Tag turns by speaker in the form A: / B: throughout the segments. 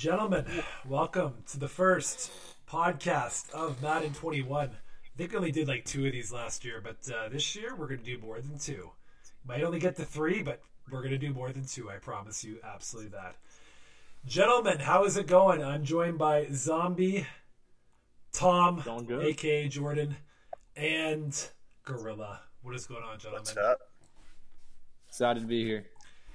A: Gentlemen, welcome to the first podcast of Madden 21. I think we only did like two of these last year, but uh, this year we're going to do more than two. Might only get to three, but we're going to do more than two. I promise you absolutely that. Gentlemen, how is it going? I'm joined by Zombie, Tom, aka Jordan, and Gorilla. What is going on, gentlemen?
B: What's up?
C: Excited to be here.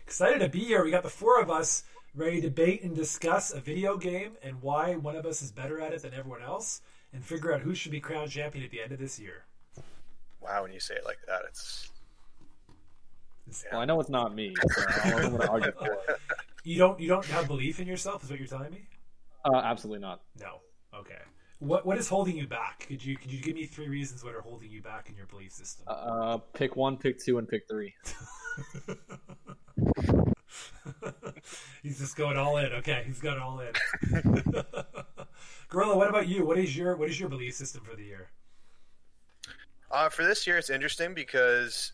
A: Excited to be here. We got the four of us ready to debate and discuss a video game and why one of us is better at it than everyone else, and figure out who should be crowned champion at the end of this year.
B: Wow, when you say it like that, it's
C: Well, I know it's not me, so I don't want to argue for it.
A: You don't you don't have belief in yourself, is what you're telling me?
C: Uh, absolutely not.
A: No. Okay. What what is holding you back? Could you could you give me three reasons what are holding you back in your belief system?
C: Uh, pick one, pick two, and pick three.
A: he's just going all in. Okay, he's it all in. Gorilla, what about you? What is your what is your belief system for the year?
B: uh, for this year. It's interesting because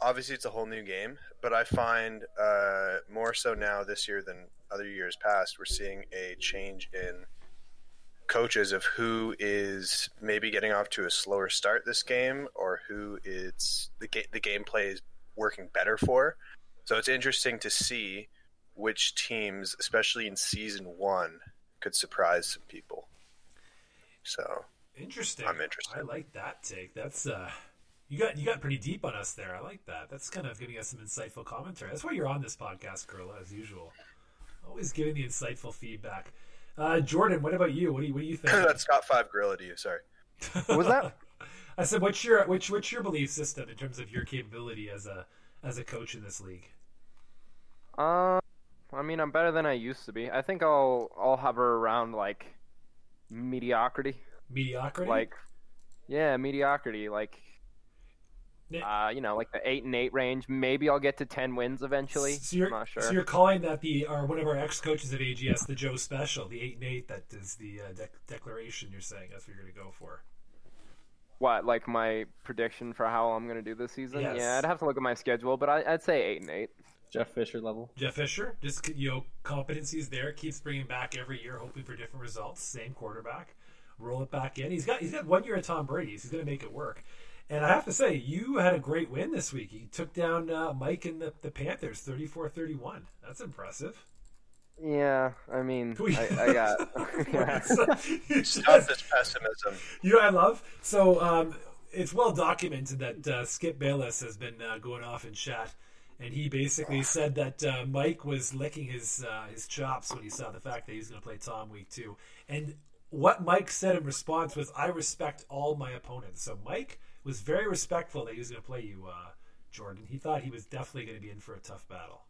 B: obviously it's a whole new game, but I find uh, more so now this year than other years past, we're seeing a change in coaches of who is maybe getting off to a slower start this game, or who it's the ga- the gameplay is working better for. So it's interesting to see which teams, especially in season one, could surprise some people. So
A: Interesting.
B: I'm interested.
A: I like that take. That's uh you got you got pretty deep on us there. I like that. That's kind of giving us some insightful commentary. That's why you're on this podcast, Gorilla, as usual. Always giving the insightful feedback. Uh, Jordan, what about you? What do you what do you think?
B: that's top five gorilla to you. Sorry.
D: What was that?
A: I said, what's your which what's your belief system in terms of your capability as a as a coach in this league?
D: Uh, I mean, I'm better than I used to be. I think I'll I'll hover around like mediocrity.
A: Mediocrity.
D: Like, yeah, mediocrity. Like, uh, you know, like the eight and eight range. Maybe I'll get to ten wins eventually.
A: So you're,
D: I'm not sure.
A: so you're calling that the or one of our ex coaches at AGS the Joe Special, the eight and eight. That is the uh, dec- declaration you're saying. That's what you're going to go for.
D: What, like my prediction for how I'm gonna do this season?
A: Yes.
D: Yeah, I'd have to look at my schedule, but I, I'd say eight and eight.
C: Jeff Fisher level.
A: Jeff Fisher, just you know, competencies there. Keeps bringing back every year, hoping for different results. Same quarterback, roll it back in. He's got he's got one year at Tom Brady's. He's going to make it work. And I have to say, you had a great win this week. You took down uh, Mike and the, the Panthers, 34-31. That's impressive.
D: Yeah, I mean, I, I got. yeah.
A: You
B: Stop this pessimism.
A: You know I love? So um, it's well documented that uh, Skip Bayless has been uh, going off in chat, and he basically said that uh, Mike was licking his uh, his chops when he saw the fact that he was going to play Tom week two. And what Mike said in response was, "I respect all my opponents." So Mike was very respectful that he was going to play you, uh, Jordan. He thought he was definitely going to be in for a tough battle.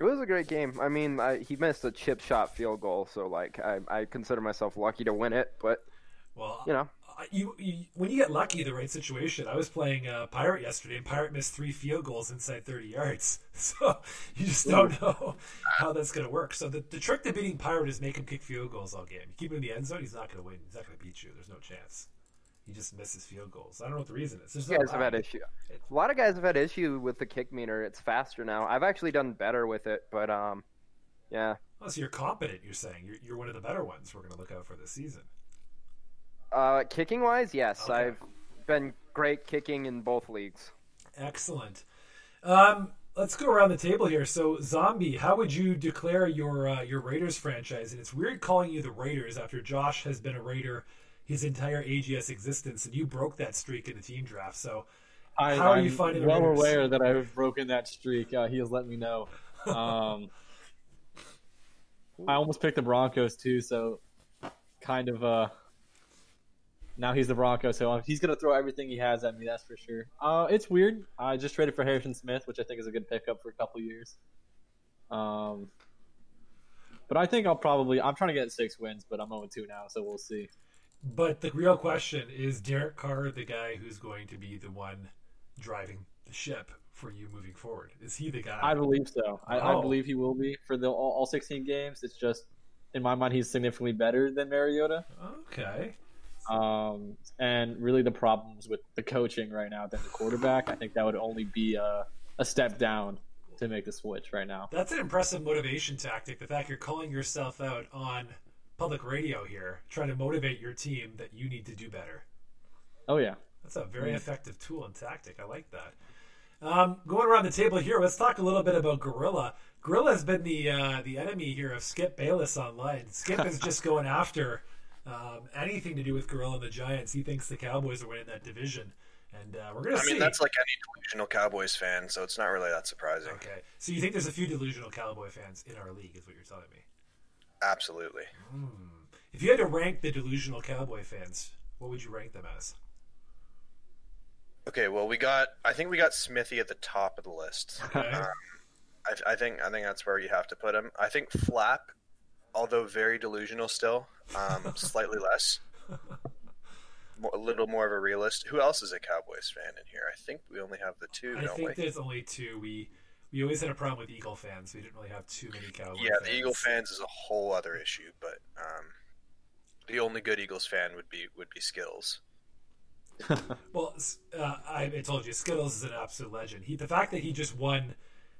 D: It was a great game. I mean, I, he missed a chip shot field goal, so like I, I consider myself lucky to win it. But
A: Well,
D: you know,
A: you, you when you get lucky, the right situation. I was playing uh, Pirate yesterday, and Pirate missed three field goals inside thirty yards. So you just don't know how that's going to work. So the, the trick to beating Pirate is make him kick field goals all game. You keep him in the end zone, he's not going to win. He's not going to beat you. There's no chance. He just misses field goals. I don't know what the reason is. There's no
D: guys have had issue. A lot of guys have had issue with the kick meter. It's faster now. I've actually done better with it, but um, yeah.
A: Oh, so you're competent. You're saying you're, you're one of the better ones. We're going to look out for this season.
D: Uh, kicking wise, yes,
A: Okay.
D: I've been great kicking in both leagues.
A: Excellent. Um, let's go around the table here. So, Zombie, how would you declare your uh, your Raiders franchise? And it's weird calling you the Raiders after Josh has been a Raider his entire AGS existence, and you broke that streak in the team draft. So,
C: I,
A: How are
C: I'm
A: you finding the
C: well
A: Raiders?
C: aware that I've broken that streak. Uh, he has let me know. Um, I almost picked the Broncos too, so kind of uh, now he's the Broncos, so he's gonna throw everything he has at me. That's for sure. Uh, it's weird. I just traded for Harrison Smith, which I think is a good pickup for a couple years. Um, but I think I'll probably I'm trying to get six wins, but I'm 0 2 now, so we'll see.
A: but the real question is: Derek Carr the guy who's going to be the one driving the ship for you moving forward? Is he the guy?
C: I believe so. I,
A: Oh.
C: I believe he will be for the all, all 16 games. It's just in my mind he's significantly better than Mariota.
A: okay.
C: Um, and really the problems with the coaching right now than the quarterback. I think that would only be a, a step down to make the switch right now.
A: That's an impressive motivation tactic. The fact you're calling yourself out on public radio here, trying to motivate your team that you need to do better.
C: Oh yeah,
A: That's a very effective tool and tactic. I like that. Um, going around the table here, let's talk a little bit about Gorilla. Gorilla has been the uh, the enemy here of Skip Bayless online. Skip is just going after um, anything to do with Gorilla and the Giants. He thinks the Cowboys are winning that division, and uh, we're going to
B: I
A: see.
B: mean, that's like any delusional Cowboys fan, so it's not really that surprising.
A: okay. So you think there's a few delusional Cowboy fans in our league, is what you're telling me?
B: Absolutely.
A: If you had to rank the delusional Cowboy fans, what would you rank them as?
B: Okay, well, we got. I think we got Smithy at the top of the list.
A: Okay.
B: Um, I, I think. I think that's where you have to put him. I think Flap, although very delusional still, um, slightly less. More, a little more of a realist. Who else is a Cowboys fan in here? I think we only have the two,
A: I think
B: we?
A: there's only two. We we always had a problem with Eagle fans. We didn't really have too many Cowboys.
B: Yeah,
A: fans.
B: the Eagle fans is a whole other issue, but um, the only good Eagles fan would be would be Skittles.
A: Well, uh, I, I told you, Skittles is an absolute legend. He, the fact that he just won,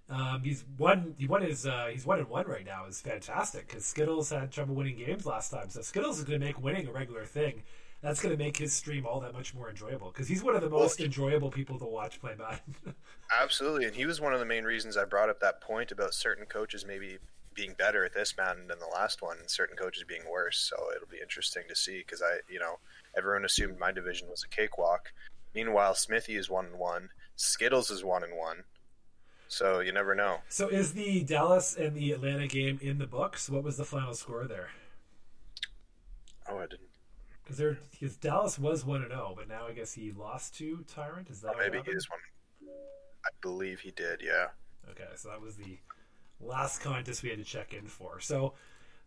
A: um, he's won, he won his, uh, he's one and one right now is fantastic because Skittles had trouble winning games last time. So Skittles is going to make winning a regular thing. That's going to make his stream all that much more enjoyable because he's one of the
B: Well,
A: most enjoyable people to watch play Madden.
B: Absolutely, and he was one of the main reasons I brought up that point about certain coaches maybe being better at this Madden than the last one, and certain coaches being worse. So it'll be interesting to see because I, you know, everyone assumed my division was a cakewalk. Meanwhile, Smithy is one and one, Skittles is one and one. So you never know.
A: so is the Dallas and the Atlanta game in the books? What was the final score there?
B: Oh, I didn't.
A: Because there, because Dallas was one and zero, but now I guess he lost to Tyrant. Is that
B: Oh, maybe he is one. I believe he did. Yeah.
A: Okay, so that was the last contest we had to check in for. So,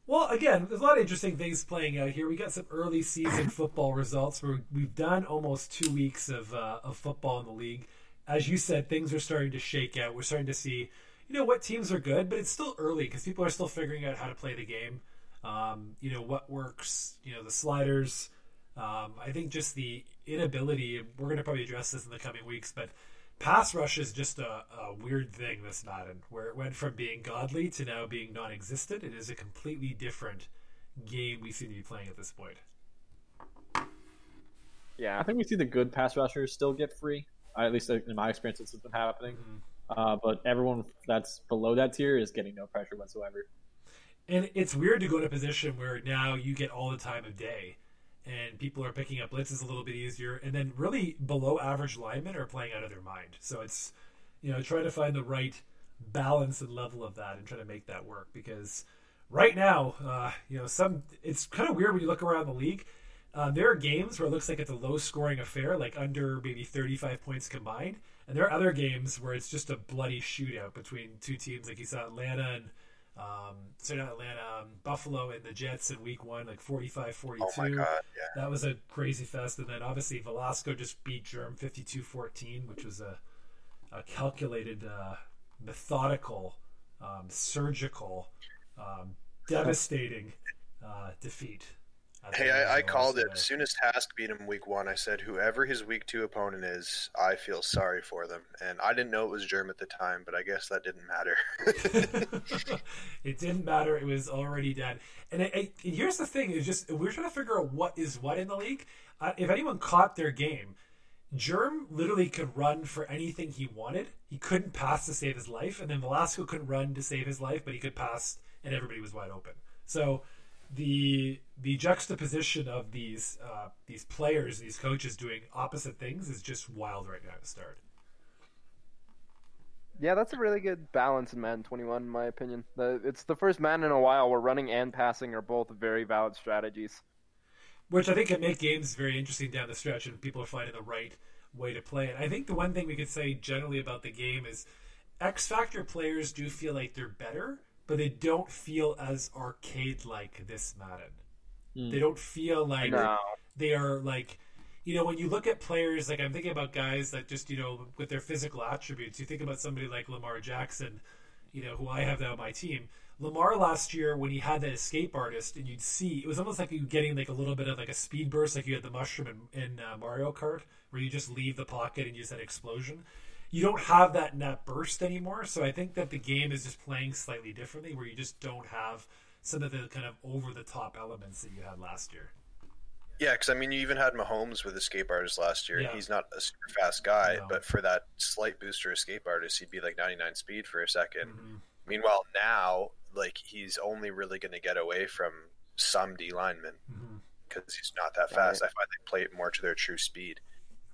A: well, again, there's a lot of interesting things playing out here. We got some early season football results. Where we've done almost two weeks of uh, of football in the league. As you said, things are starting to shake out. We're starting to see, you know, what teams are good, but it's still early because people are still figuring out how to play the game. Um, you know what works. You know the sliders. Um, I think just the inability. We're going to probably address this in the coming weeks, but pass rush is just a, a weird thing this Madden, where it went from being godly to now being non-existent. It is a completely different game we seem to be playing at this point.
D: Yeah.
C: I think we see the good pass rushers still get free. At least in my experience, this has been happening. Uh, but everyone that's below that tier is getting no pressure whatsoever.
A: And it's weird to go to a position where now you get all the time of day, and people are picking up blitzes a little bit easier, and then really below average linemen are playing out of their mind. So it's you know trying to find the right balance and level of that and trying to make that work because right now uh, you know some it's kind of weird when you look around the league. Uh, there are games where it looks like it's a low scoring affair, like under maybe 35 points combined. And there are other games where it's just a bloody shootout between two teams, like you saw Atlanta and um, sorry, not Atlanta, um, Buffalo and the Jets in week one, like 45 42.
B: Oh. Yeah.
A: That was a crazy fest. And then obviously Velasco just beat Germ 52 14, which was a, a calculated, uh, methodical, um, surgical, um, devastating uh, defeat.
B: Hey, I, I called it as soon as Task beat him week one. I said, whoever his week two opponent is, I feel sorry for them. And I didn't know it was Germ at the time, but I guess that didn't matter.
A: it didn't matter. It was already dead. And, it, it- and here's the thing: is just we're trying to figure out what is what in the league. Uh, if anyone caught their game, Germ literally could run for anything he wanted. He couldn't pass to save his life, and then Velasco couldn't run to save his life, but he could pass, and everybody was wide open. So the the juxtaposition of these uh, these players, these coaches doing opposite things, is just wild right now to start.
D: Yeah, that's a really good balance in Madden 21, in my opinion. The, it's the first Madden in a while where running and passing are both very valid strategies.
A: which I think can make games very interesting down the stretch, and people are finding the right way to play it. I think the one thing we could say generally about the game is X Factor players do feel like they're better, but they don't feel as arcade like this Madden. They don't feel like
D: No.
A: they are like you know when you look at players like i'm thinking about guys that just you know with their physical attributes you think about somebody like lamar jackson you know who i have now on my team lamar last year when he had that escape artist and you'd see it was almost like you getting like a little bit of like a speed burst like you had the mushroom in, in uh, mario kart where you just leave the pocket and you just had explosion you don't have that net burst anymore. So I think that the game is just playing slightly differently, where you just don't have some of the kind of over the top elements that you had last year.
B: Yeah, because I mean, you even had Mahomes with Escape Artist last year.
A: Yeah.
B: He's not a super fast guy,
A: No.
B: but for that slight booster Escape Artist, he'd be like 99 speed for a 2nd
A: Mhm.
B: Meanwhile, now, like, he's only really going to get away from some D linemen because he's not that fast. I find they play it more to their true speed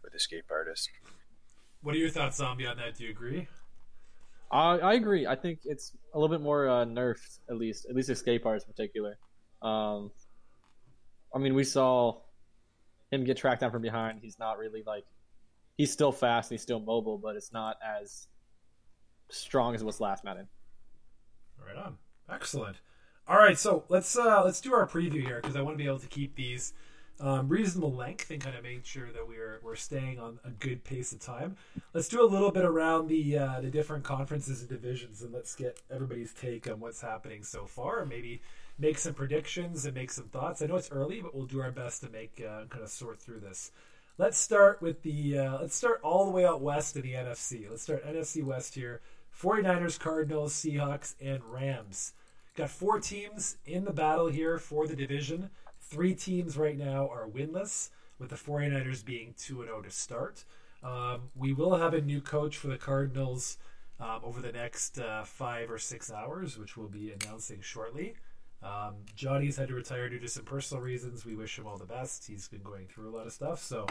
B: with Escape Artist.
A: What are your thoughts, Zombie, on that? Do you agree?
C: I, I agree. I think it's a little bit more uh, nerfed, at least, at least escape artists in particular. Um, I mean, we saw him get tracked down from behind. He's not really like he's still fast and he's still mobile, but it's not as strong as it was last Madden.
A: Right on. Excellent. All right, so let's uh, let's do our preview here because I want to be able to keep these um, reasonable length and kind of make sure that we're we're staying on a good pace of time. Let's do a little bit around the uh, the different conferences and divisions, and let's get everybody's take on what's happening so far, maybe make some predictions and make some thoughts. I know it's early, but we'll do our best to make uh, kind of sort through this. Let's start with the uh, let's start all the way out west in the NFC. Let's start NFC West here. 49ers, Cardinals, Seahawks, and Rams. Got four teams in the battle here for the division. Three teams right now are winless, with the 49ers being 2 0 to start. Um, we will have a new coach for the Cardinals um, over the next uh, five or six hours, which we'll be announcing shortly. Um, Johnny's had to retire due to some personal reasons. We wish him all the best. He's been going through a lot of stuff, so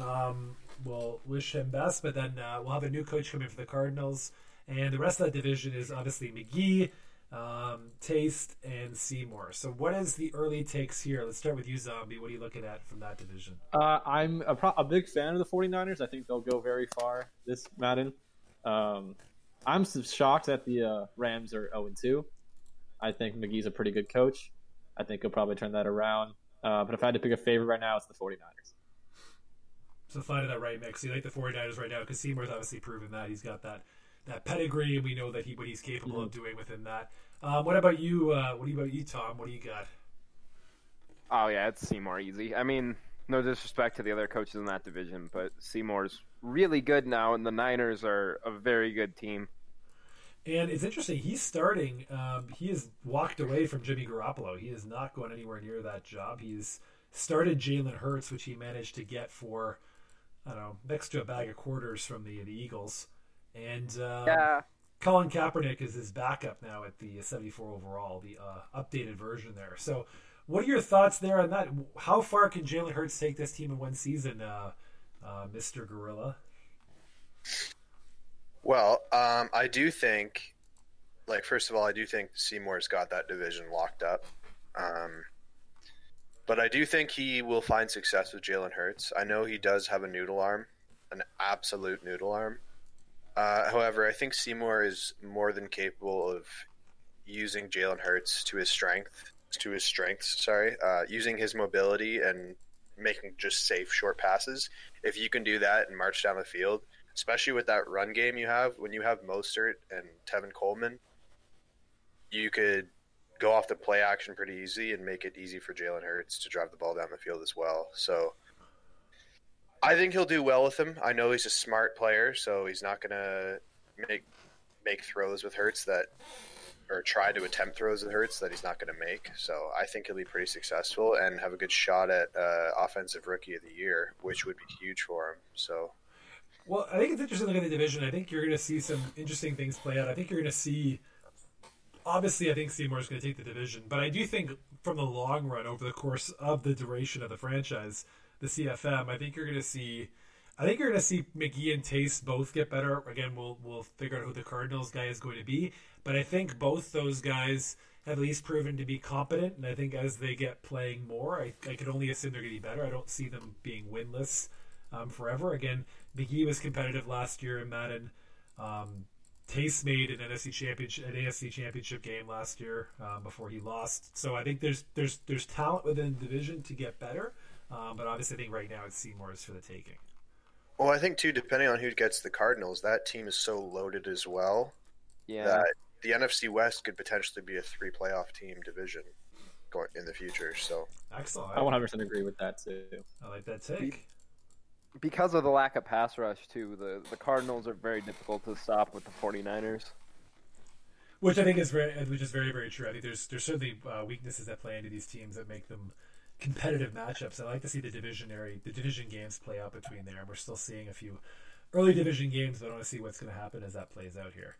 A: um, we'll wish him best. But then uh, we'll have a new coach coming for the Cardinals, and the rest of that division is obviously McGee, um, Taste, and Seymour. So, what is the early takes here? Let's start with you, Zombie. What are you looking at from that division?
C: Uh, I'm a, pro- a big fan of the 49ers. I think they'll go very far this Madden. Um, I'm shocked that the uh, Rams are 0 2. I think McGee's a pretty good coach. I think he'll probably turn that around. Uh, but if I had to pick a favorite right now, it's the 49ers.
A: So finding that right mix. You like the 49ers right now because Seymour's obviously proven that he's got that that pedigree, and we know that he what he's capable of doing within that. Um, what about you? Uh, what about you, Tom? What do you got?
D: Oh yeah, it's Seymour easy. I mean, no disrespect to the other coaches in that division, but Seymour's really good now, and the Niners are a very good team.
A: And it's interesting. He's starting. Um, he has walked away from Jimmy Garoppolo. He is not going anywhere near that job. He's started Jalen Hurts, which he managed to get for I don't know next to a bag of quarters from the the Eagles. And um,
D: Yeah,
A: Colin Kaepernick is his backup now at the 74 overall, the uh, updated version there. So, what are your thoughts there on that? How far can Jalen Hurts take this team in one season, uh, uh, Mr. Gorilla?
B: Well, um, I do think, like, first of all, I do think Seymour's got that division locked up. Um, but I do think he will find success with Jalen Hurts. I know he does have a noodle arm, an absolute noodle arm. Uh, however, I think Seymour is more than capable of using Jalen Hurts to his strength, to his strengths. Sorry, uh, using his mobility and making just safe short passes. If you can do that and march down the field, especially with that run game you have, when you have Mostert and Tevin Coleman, you could go off the play action pretty easy and make it easy for Jalen Hurts to drive the ball down the field as well. So I think he'll do well with him. I know he's a smart player, so he's not going to make make throws with Hurts that or try to attempt throws with Hurts that he's not going to make. So I think he'll be pretty successful and have a good shot at uh, offensive rookie of the year, which would be huge for him. So
A: Well, I think it's interesting looking at the division. I think you're going to see some interesting things play out. I think you're going to see. Obviously, I think Seymour's going to take the division, but I do think from the long run, over the course of the duration of the franchise, the CFM, I think you're going to see. I think you're going to see McGee and Taste both get better. Again, we'll we'll figure out who the Cardinals guy is going to be, but I think both those guys have at least proven to be competent, and I think as they get playing more, I, I can only assume they're going to be better. I don't see them being winless um, forever. Again, McGee was competitive last year in Madden. Um, Taste made an NFC championship, an AFC championship game last year um, before he lost. So I think there's there's there's talent within the division to get better, um, but obviously I think right now it's Seymour's for the taking.
B: Well, I think too, depending on who gets the Cardinals, that team is so loaded as well
D: yeah.
B: that the NFC West could potentially be a three playoff team division going in the future. So
A: Excellent.
C: I 100% agree with that too.
A: I like that take.
D: because of the lack of pass rush too, the the Cardinals are very difficult to stop with the 49ers.
A: Which I think is very, which is very, very true. I think there's there's certainly uh, weaknesses that play into these teams that make them competitive matchups. I like to see the divisionary, the division games play out between there. And we're still seeing a few early division games, but I want to see what's going to happen as that plays out here.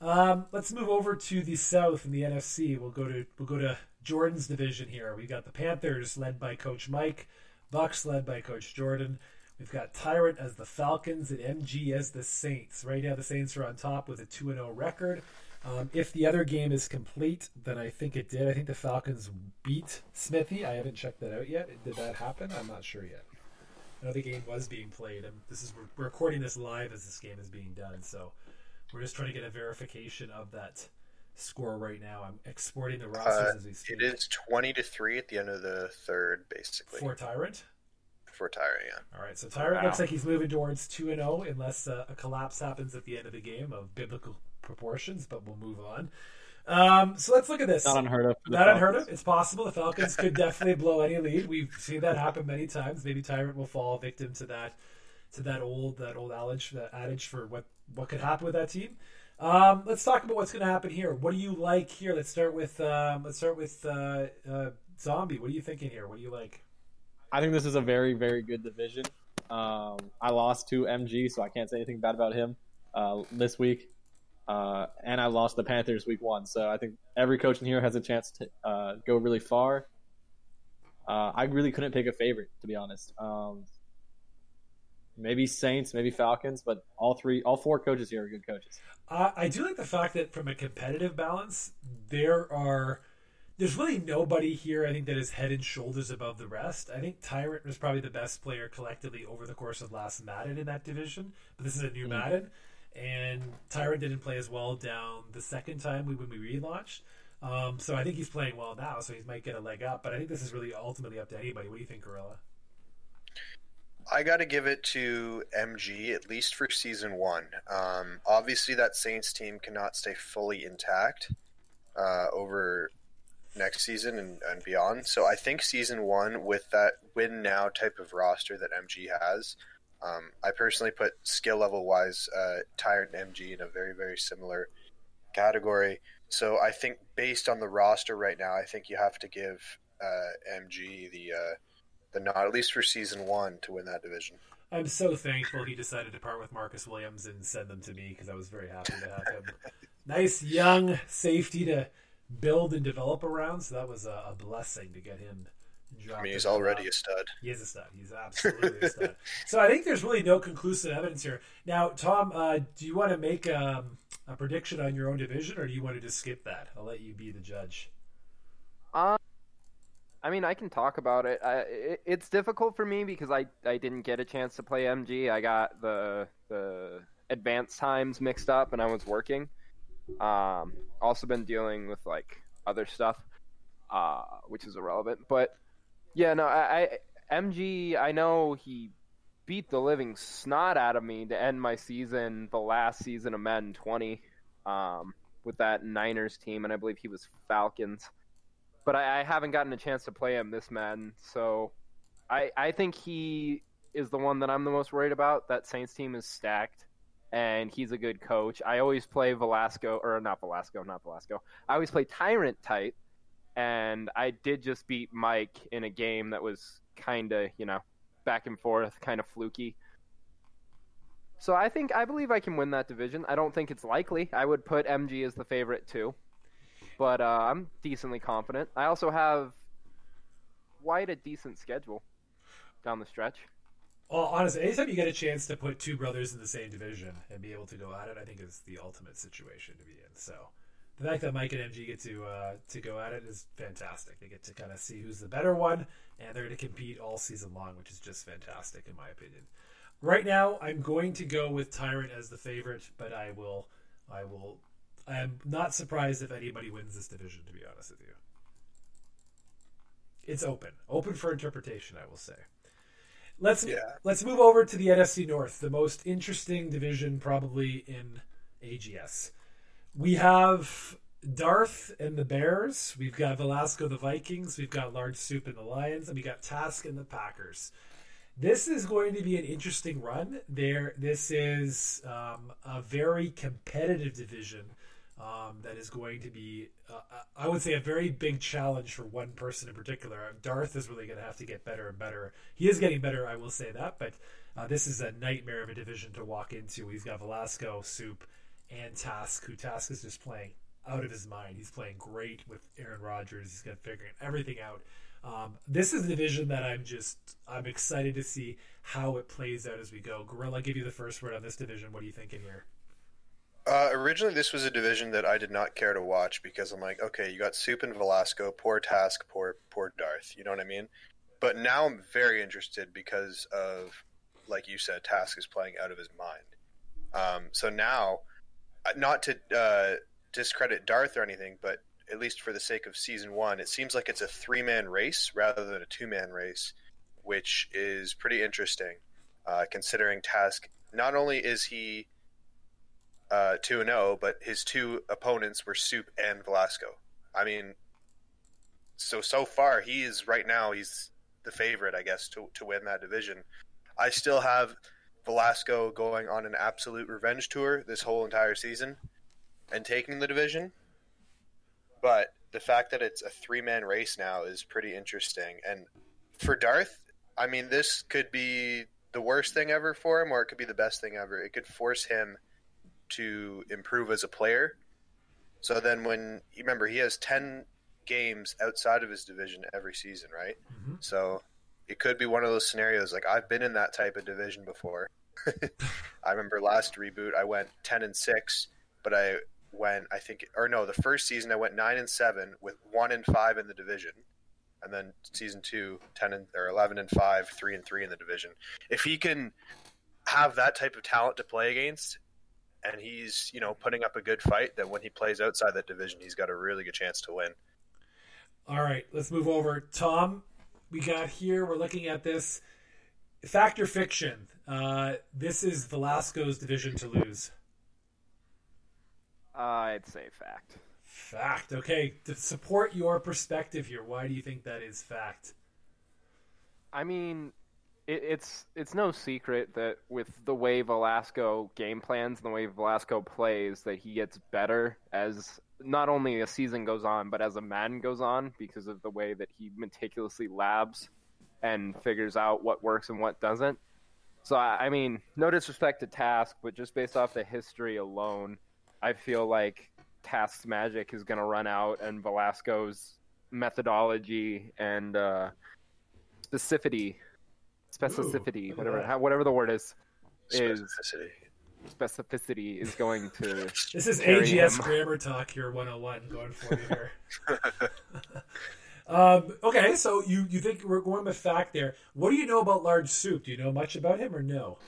A: Um, let's move over to the South in the NFC. We'll go to we'll go to Jordan's division here. We've got the Panthers led by Coach Mike, Bucks led by Coach Jordan. We've got Tyrant as the Falcons and MG as the Saints. Right now, the Saints are on top with a 2 0 record. Um, if the other game is complete, then I think it did. I think the Falcons beat Smithy. I haven't checked that out yet. Did that happen? I'm not sure yet. I know the game was being played, and this is we're recording this live as this game is being done. So we're just trying to get a verification of that score right now. I'm exporting the rosters
B: Uh,
A: as we speak.
B: it is twenty to three at the end of the third, basically
A: for Tyrant.
B: for Tyrant, Yeah,
A: All right, so Tyrant
D: Wow.
A: looks like he's moving towards two and zero, unless uh, a collapse happens at the end of the game of biblical proportions. But we'll move on. Um, so let's look at this.
C: Not unheard of.
A: Not unheard of. It's possible the Falcons could definitely blow any lead. We've seen that happen many times. Maybe Tyrant will fall victim to that to that old that old adage that adage for what what could happen with that team. Um, let's talk about what's going to happen here. What do you like here? Let's start with um, let's start with uh, uh, Zombie. What are you thinking here? What do you like?
C: I think this is a very, very good division. Um, I lost to MG, so I can't say anything bad about him uh, this week. Uh, and I lost the Panthers week one, so I think every coach in here has a chance to uh, go really far. Uh, I really couldn't pick a favorite, to be honest. Um, maybe Saints, maybe Falcons, but all three, all four coaches here are good coaches.
A: I do like the fact that from a competitive balance, there are there's really nobody here. I think that is head and shoulders above the rest. I think Tyrant was probably the best player collectively over the course of last Madden in that division, but this is a new
C: Mhm.
A: Madden, and Tyrant didn't play as well down the second time we when we relaunched. Um, so I think he's playing well now, so he might get a leg up. But I think this is really ultimately up to anybody. What do you think, Gorilla?
B: I got to give it to MG at least for season one. Um, obviously, that Saints team cannot stay fully intact uh, over next season and, and beyond. So I think season one with that win now type of roster that MG has. Um, I personally put skill level wise uh, Tyrant and MG in a very very similar category. So I think based on the roster right now, I think you have to give uh, MG the uh, the nod at least for season one to win that division.
A: I'm so thankful he decided to part with Marcus Williams and send them to me because I was very happy to have him. nice young safety to build and develop around. So that was a, a blessing to get him.
B: I mean, he's already
A: top.
B: a stud.
A: He is a stud. He's absolutely a stud. So I think there's really no conclusive evidence here. Now, Tom, uh, do you want to make um, a prediction on your own division, or do you want to just skip that? I'll let you be the judge.
D: Um, I mean, I can talk about it. I, it. It's difficult for me because I, I didn't get a chance to play MG. I got the the advanced times mixed up, and I was working. Um, also been dealing with like other stuff, uh, which is irrelevant. But yeah, no, I, I MG. I know he beat the living snot out of me to end my season, the last season of Madden 20, um, with that Niners team, and I believe he was Falcons but I, I haven't gotten a chance to play him this Madden, so I I think he is the one that I'm the most worried about. That Saints team is stacked, and he's a good coach. I always play Velasco or not Velasco, not Velasco. I always play Tyrant tight, and I did just beat Mike in a game that was kind of you know back and forth, kind of fluky. So I think I believe I can win that division. I don't think it's likely. I would put MG as the favorite too but uh, I'm decently confident. I also have quite a decent schedule down the stretch.
A: Well, honestly, anytime you get a chance to put two brothers in the same division and be able to go at it, I think is the ultimate situation to be in. So the fact that Mike and MG get to uh, to go at it is fantastic. They get to kind of see who's the better one, and they're going to compete all season long, which is just fantastic in my opinion. Right now, I'm going to go with Tyrant as the favorite, but I will, I will, I am not surprised if anybody wins this division. To be honest with you, it's open, open for interpretation. I will say. Let's
B: Yeah.
A: let's move over to the NFC North, the most interesting division probably in AGS. We have Darth and the Bears. We've got Velasco the Vikings. We've got Large Soup and the Lions, and we got Task and the Packers. This is going to be an interesting run. There, this is um, a very competitive division um, that is going to be, uh, I would say, a very big challenge for one person in particular. Darth is really going to have to get better and better. He is getting better, I will say that, but uh, this is a nightmare of a division to walk into. We've got Velasco, Soup, and Task, who Task is just playing out of his mind. He's playing great with Aaron Rodgers. He's got figuring everything out. Um, this is a division that I'm just I'm excited to see how it plays out as we go. Gorilla, give you the first word on this division. What are you thinking here?
B: Uh, originally, this was a division that I did not care to watch because I'm like, okay, you got Soup and Velasco, poor Task, poor poor Darth. You know what I mean? But now I'm very interested because of, like you said, Task is playing out of his mind. Um, so now, not to uh, discredit Darth or anything, but at least for the sake of season one, it seems like it's a three man race rather than a two man race, which is pretty interesting, uh, considering Task. Not only is he uh, two and zero, but his two opponents were Soup and Velasco. I mean, so so far he is right now he's the favorite, I guess, to to win that division. I still have Velasco going on an absolute revenge tour this whole entire season and taking the division. But the fact that it's a three man race now is pretty interesting. And for Darth, I mean, this could be the worst thing ever for him, or it could be the best thing ever. It could force him to improve as a player. So then, when you remember, he has 10 games outside of his division every season, right?
A: Mm-hmm.
B: So it could be one of those scenarios like I've been in that type of division before. I remember last reboot, I went 10 and 6, but I went, I think, or no, the first season I went 9 and 7 with 1 and 5 in the division. And then season two, 10 and, or 11 and 5, 3 and 3 in the division. If he can have that type of talent to play against, and he's you know putting up a good fight that when he plays outside that division he's got a really good chance to win
A: all right let's move over tom we got here we're looking at this fact or fiction? Uh, this is velasco's division to lose.
D: Uh, i'd say fact.
A: Fact. Okay to support your perspective here why do you think that is fact?
D: I mean it, it's it's no secret that with the way Velasco game plans and the way Velasco plays, that he gets better as not only a season goes on, but as a man goes on because of the way that he meticulously labs and figures out what works and what doesn't. So I, I mean, no disrespect to Task, but just based off the history alone, I feel like Task's magic is going to run out, and Velasco's methodology and uh, specificity specificity,
A: Ooh,
D: whatever how, whatever the word is, is
B: specificity
D: specificity is going to.
A: this is AGS
D: him.
A: grammar talk here 101 going for you here. um, okay, so you you think we're going with fact there? What do you know about Large Soup? Do you know much about him or no?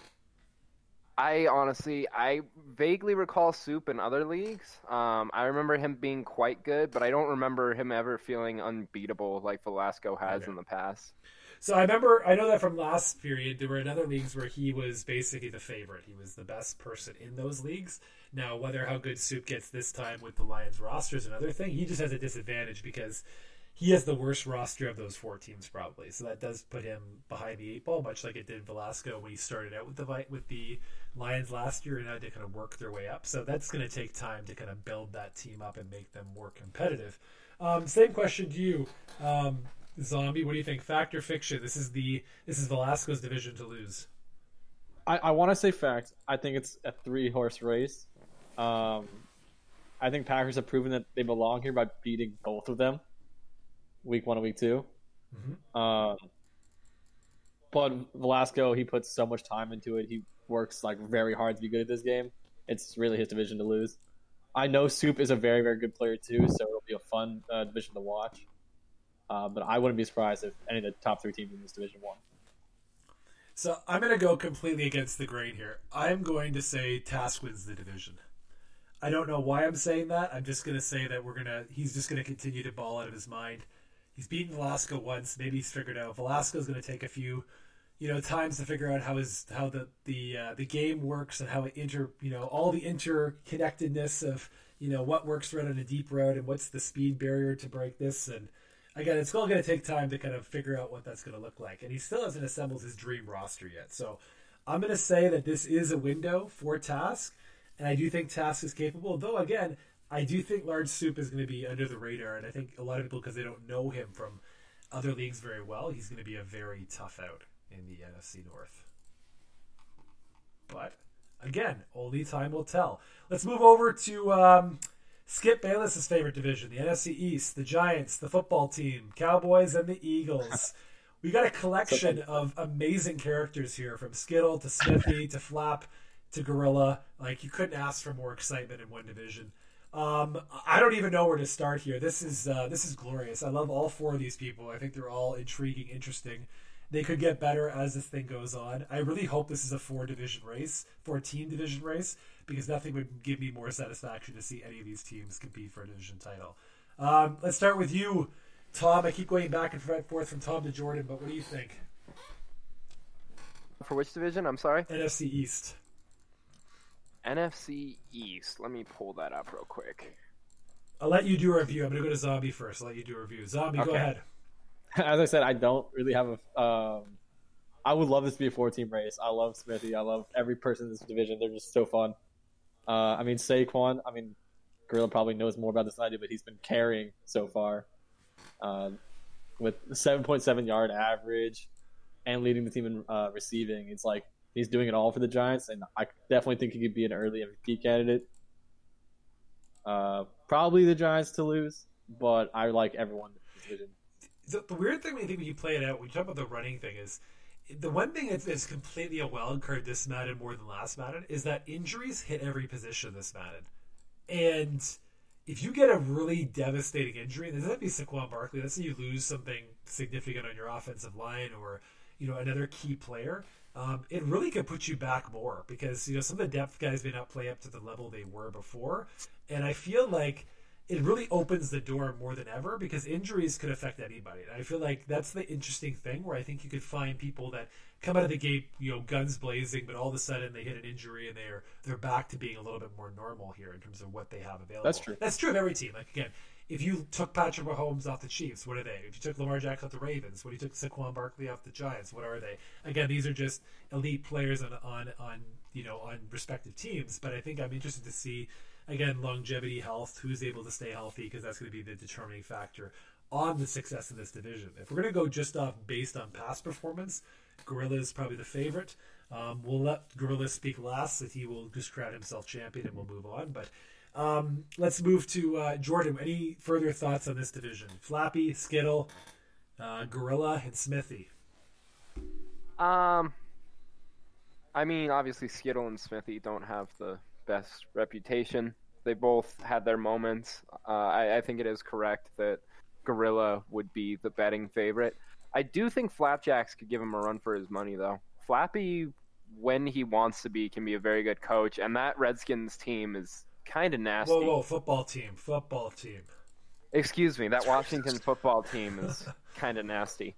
D: I honestly, I vaguely recall Soup in other leagues. Um, I remember him being quite good, but I don't remember him ever feeling unbeatable like Velasco has
A: Okay.
D: in the past.
A: So I remember, I know that from last period, there were in other leagues where he was basically the favorite. He was the best person in those leagues. Now, whether how good Soup gets this time with the Lions roster is another thing. He just has a disadvantage because he has the worst roster of those four teams, probably. So that does put him behind the eight ball, much like it did Velasco when he started out with the with the Lions last year and had to kind of work their way up. So that's going to take time to kind of build that team up and make them more competitive. Um, same question to you. Um, Zombie, what do you think? Fact or fiction? This is the this is Velasco's division to lose.
C: I, I want to say fact. I think it's a three horse race. Um, I think Packers have proven that they belong here by beating both of them, week one and week 2 Um, but Velasco, he puts so much time into it. He works like very hard to be good at this game. It's really his division to lose. I know Soup is a very very good player too, so it'll be a fun uh, division to watch. Uh, but I wouldn't be surprised if any of the top three teams in this division won.
A: So I'm going to go completely against the grain here. I'm going to say Task wins the division. I don't know why I'm saying that. I'm just going to say that we're gonna. He's just going to continue to ball out of his mind. He's beaten Velasco once. Maybe he's figured out. Velasco's going to take a few, you know, times to figure out how his how the the uh, the game works and how it inter you know all the interconnectedness of you know what works right on a deep road and what's the speed barrier to break this and again, it's all going to take time to kind of figure out what that's going to look like, and he still hasn't assembled his dream roster yet. So I'm going to say that this is a window for Task, and I do think Task is capable. Though again, I do think Large Soup is going to be under the radar, and I think a lot of people because they don't know him from other leagues very well, he's going to be a very tough out in the NFC North. But again, only time will tell. Let's move over to um, Skip Bayless's favorite division, the NFC East, the Giants, the football team, Cowboys, and the Eagles. We got a collection of amazing characters here, from Skittle to Smithy to Flap to Gorilla. Like you couldn't ask for more excitement in one division. Um, I don't even know where to start here. This is uh, this is glorious. I love all four of these people. I think they're all intriguing, interesting. They could get better as this thing goes on. I really hope this is a four division race, four team division race, because nothing would give me more satisfaction to see any of these teams compete for a division title. Um, let's start with you, Tom. I keep going back and forth from Tom to Jordan, but what do you think?
D: For which division? I'm sorry.
A: NFC East.
D: NFC East. Let me pull that up real quick.
A: I'll let you do a review. I'm going to go to Zombie first. I'll let you do a review. Zombie, go ahead.
C: As I said, I don't really have a. Um, I would love this to be a four-team race. I love Smithy. I love every person in this division. They're just so fun. Uh, I mean, Saquon. I mean, Gorilla probably knows more about this than I do, but he's been carrying so far, uh, with 7.7 yard average, and leading the team in uh, receiving. It's like he's doing it all for the Giants, and I definitely think he could be an early MVP candidate. Uh, probably the Giants to lose, but I like everyone
A: the, the weird thing when you think when you play it out, you talk about the running thing, is the one thing that's, that's completely a wild card this Madden more than last Madden is that injuries hit every position this Madden, and if you get a really devastating injury, this might be Saquon Barkley. Let's say you lose something significant on your offensive line, or you know another key player. Um, it really could put you back more because you know some of the depth guys may not play up to the level they were before, and I feel like it really opens the door more than ever because injuries could affect anybody. And I feel like that's the interesting thing where I think you could find people that come out of the gate, you know, guns blazing, but all of a sudden they hit an injury and they're they're back to being a little bit more normal here in terms of what they have available.
C: That's true.
A: That's true of every team. Like again, if you took Patrick Mahomes off the Chiefs, what are they? If you took Lamar Jackson off the Ravens, what if you took Saquon Barkley off the Giants, what are they? Again, these are just elite players on on on you know on respective teams. But I think I'm interested to see again longevity, health, who's able to stay healthy because that's going to be the determining factor on the success of this division. If we're going to go just off based on past performance, Gorilla is probably the favorite. Um, we'll let Gorilla speak last, that he will just crown himself champion, and we'll move on. But um, let's move to uh, Jordan. Any further thoughts on this division? Flappy, Skittle, uh, Gorilla, and Smithy.
D: Um, I mean, obviously Skittle and Smithy don't have the best reputation. They both had their moments. Uh, I, I think it is correct that Gorilla would be the betting favorite. I do think Flapjacks could give him a run for his money, though. Flappy, when he wants to be, can be a very good coach, and that Redskins team is kind of nasty.
A: Whoa, whoa, football team, football team.
D: Excuse me, that Washington football team is kind of nasty.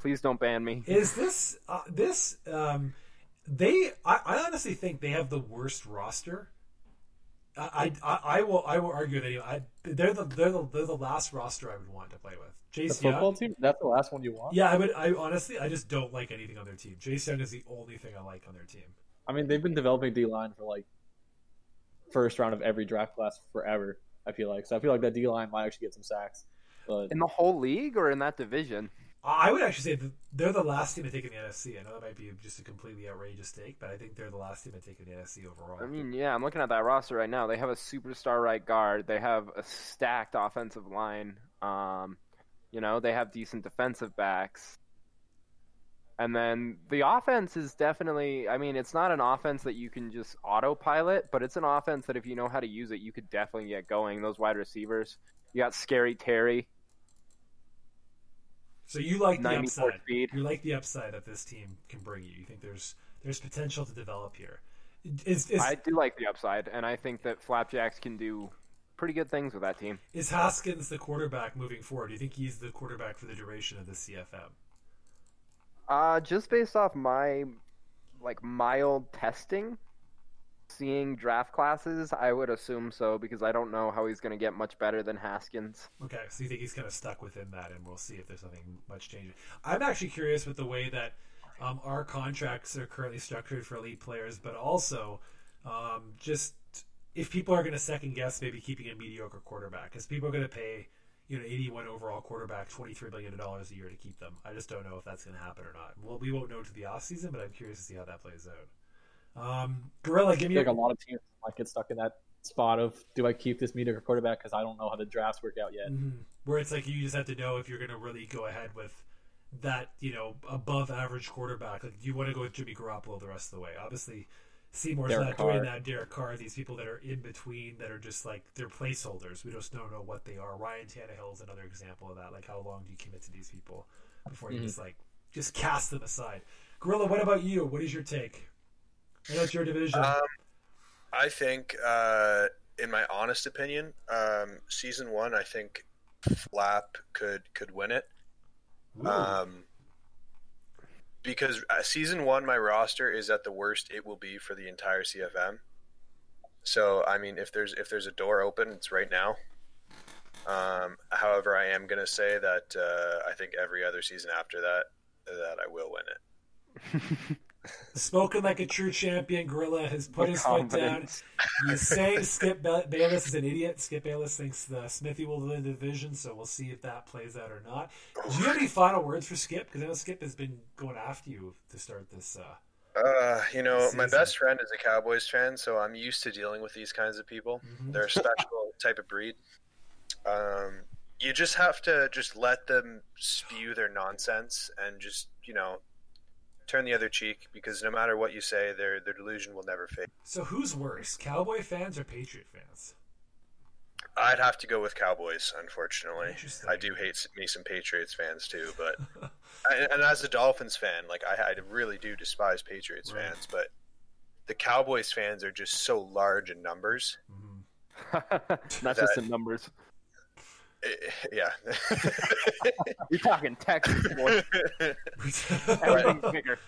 D: Please don't ban me.
A: Is this uh, this? Um, they, I, I honestly think they have the worst roster. I, I, I will, I will argue that I, they're the, they're the, they're the last roster I would want to play with.
C: The football
A: Young,
C: team? That's the last one you want?
A: yeah, I would, I honestly, I just don't like anything on their team. Chase Young is the only thing I like on their team.
C: I mean, they've been developing D line for like first round of every draft class forever. I feel like so. I feel like that D line might actually get some sacks. But
D: In the whole league or in that division?
A: I would actually say they're the last team to take in the NFC. I know that might be just a completely outrageous take, but I think they're the last team to take in the NFC overall.
D: I mean, yeah, I'm looking at that roster right now. They have a superstar right guard. They have a stacked offensive line. Um, you know, they have decent defensive backs. And then the offense is definitely, I mean, it's not an offense that you can just autopilot, but it's an offense that if you know how to use it, you could definitely get going. Those wide receivers. You got Scary Terry,
A: so you like the upside.
D: speed.
A: You like the upside that this team can bring you. You think there's there's potential to develop here. Is is,
D: I do like the upside, and I think that Flapjacks can do pretty good things with that team.
A: is Haskins the quarterback moving forward? Do you think he's the quarterback for the duration of the CFM?
D: Uh, just based off my like mild testing, seeing draft classes, I would assume so because I don't know how he's going to get much better than Haskins.
A: Okay, so you think he's kind of stuck within that, and we'll see if there's something much changing. I'm actually curious with the way that um, our contracts are currently structured for elite players, but also um, just if people are going to second guess maybe keeping a mediocre quarterback, because people are going to pay you know 81 overall quarterback 23 million dollars a year to keep them. I just don't know if that's going to happen or not. Well, we won't know to the off season, but I'm curious to see how that plays out. Um, Gorilla, give me
C: like
A: a,
C: lot of teams might get stuck in that spot of do I keep this mediocre quarterback because I don't know how the drafts work out yet.
A: Mhm. where it's like you just have to know if you're going to really go ahead with that, you know, above average quarterback. Like, do you want to go with Jimmy Garoppolo the rest of the way? Obviously, Seymour's
C: Derek
A: not
C: Carr.
A: doing that. Derek Carr, these people that are in between that are just like they're placeholders. We just don't know what they are. Ryan Tannehill is another example of that. Like, how long do you commit to these people before you
C: Mhm.
A: just like just cast them aside? Gorilla, what about you? What is your take? I know it's your division.
B: Um, I think, uh, in my honest opinion, um, season one, I think Flap could could win it.
A: Ooh.
B: Um, because uh, season one, my roster is at the worst it will be for the entire CFM. So, I mean, if there's if there's a door open, it's right now. Um, however, I am to say that uh, I think every other season after that, that I will win it.
A: Spoken like a true champion, Gorilla has put his foot down.
D: Confidence.
A: He's saying Skip Bayless is an idiot. Skip Bayless thinks the Smithy will win the division, so we'll see if that plays out or not. Do you have any final words for Skip? Because I know Skip has been going after you to start this. Uh,
B: Uh, you know, my best friend is a Cowboys fan, so I'm used to dealing with these kinds of people.
A: Mhm.
B: They're a special type of breed. Um, you just have to just let them spew their nonsense and just you know turn the other cheek because no matter what you say, their their delusion will never fade.
A: so who's worse, Cowboy fans or Patriot fans?
B: I'd have to go with Cowboys, unfortunately. I do hate me some Patriots fans too, but and, and as a Dolphins fan, like I, I really do despise Patriots
A: Right.
B: fans, but the Cowboys fans are just so large in numbers.
A: Mhm.
D: Not just in numbers.
B: Yeah.
D: You're talking Texas, boy. Everything's bigger.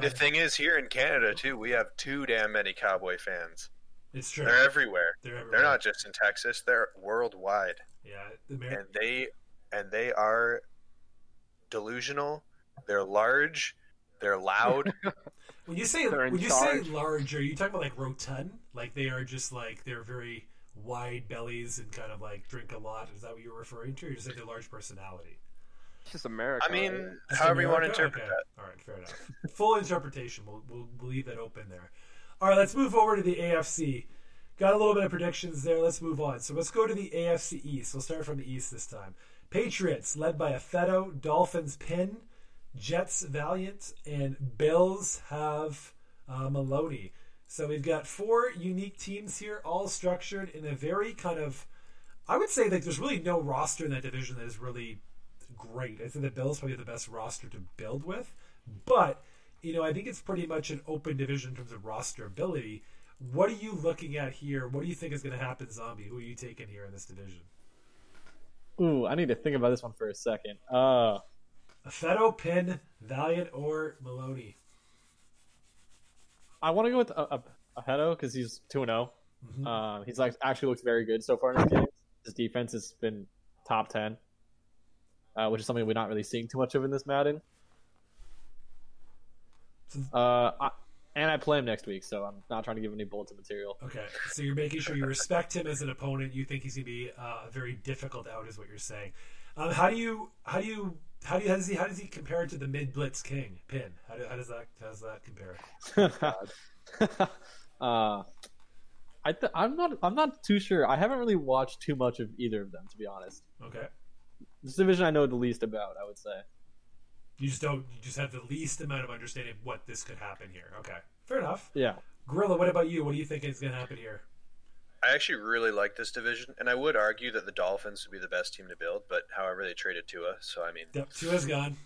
B: the thing is, here in Canada too, we have too damn many Cowboy fans.
A: it's true.
B: They're everywhere.
A: They're,
B: They're not just in Texas; they're worldwide,
A: Yeah, the Amer-
B: and they and they are delusional. They're large. They're loud.
A: when you say
D: They're
A: when you say large, are you talking about like rotund? Like they are just like they're very wide bellies and kind of like drink a lot. Is that what you're referring to? Or you say they're large personality?
D: It's just America.
B: I mean,
D: right?
A: Is it
B: however you want to interpret
A: okay.
B: that.
A: All right, fair enough. Full interpretation. We'll, we'll, we'll leave it open there. All right, let's move over to the AFC. Got a little bit of predictions there. Let's move on. So let's go to the AFC East. We'll start from the East this time. Patriots, led by Afeto, Dolphins, Pin, Jets, Valiant, and Bills have uh, Maloney. So we've got four unique teams here, all structured in a very kind of, I would say that there's really no roster in that division that is really great. I think the Bills probably have the best roster to build with, but you know I think it's pretty much an open division in terms of roster ability. What are you looking at here? What do you think is going to happen, Zombie? Who are you taking here in this division?
C: Ooh, I need to think about this one for a second. Uh,
A: Feto, Pin, Valiant, or Maloney?
C: I want to go with a, a, a Hedo because he's two and zero.
A: Mhm.
C: Um, he's like actually looks very good so far in his games. His defense has been top ten, uh, which is something we're not really seeing too much of in this Madden. Uh, I, and I play him next week, so I'm not trying to give any bulletin material.
A: Okay, so you're making sure you respect him as an opponent. You think he's going to be uh, a very difficult out, is what you're saying. Um, how do you how do you how do you, how does he how does he compare to the mid blitz king Pin? How, do, how does that how does that compare?
C: uh, I th- I'm not I'm not too sure. I haven't really watched too much of either of them, to be honest.
A: Okay,
C: This division I know the least about, I would say.
A: you just don't you just have the least amount of understanding of what this could happen here. Okay, fair enough.
C: Yeah.
A: Gorilla, what about you? What do you think is going to happen here?
B: I actually really like this division, and I would argue that the Dolphins would be the best team to build. But however, they traded Tua, so I mean,
A: Yep, Tua's gone.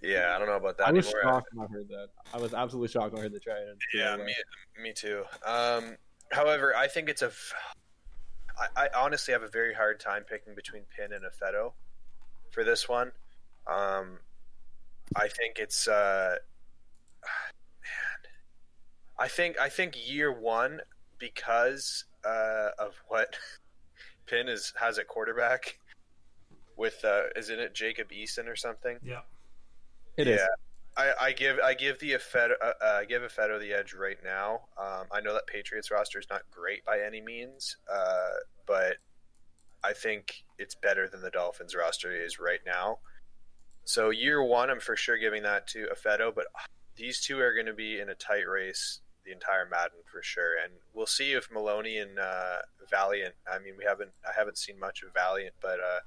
B: yeah, I don't know about that
C: I was
B: anymore.
C: shocked when I heard that. I was absolutely shocked when I heard the trade.
B: Yeah, me, me too. Um, however, I think it's a. f- I, I honestly have a very hard time picking between Pin and Affetto for this one. Um, I think it's. Uh, man, I think I think year one because uh, of what Pin is has at quarterback with uh, isn't it Jacob Eason or something?
A: Yeah.
C: It
B: yeah.
C: is.
B: I, I give I give the Affedo, uh, uh, give Affedo the edge right now. Um, I know that Patriots roster is not great by any means, uh, but I think it's better than the Dolphins roster is right now. So year one, I'm for sure giving that to Affedo, but these two are going to be in a tight race the entire Madden for sure, and we'll see if Maloney and uh, Valiant. I mean, we haven't I haven't seen much of Valiant, but uh,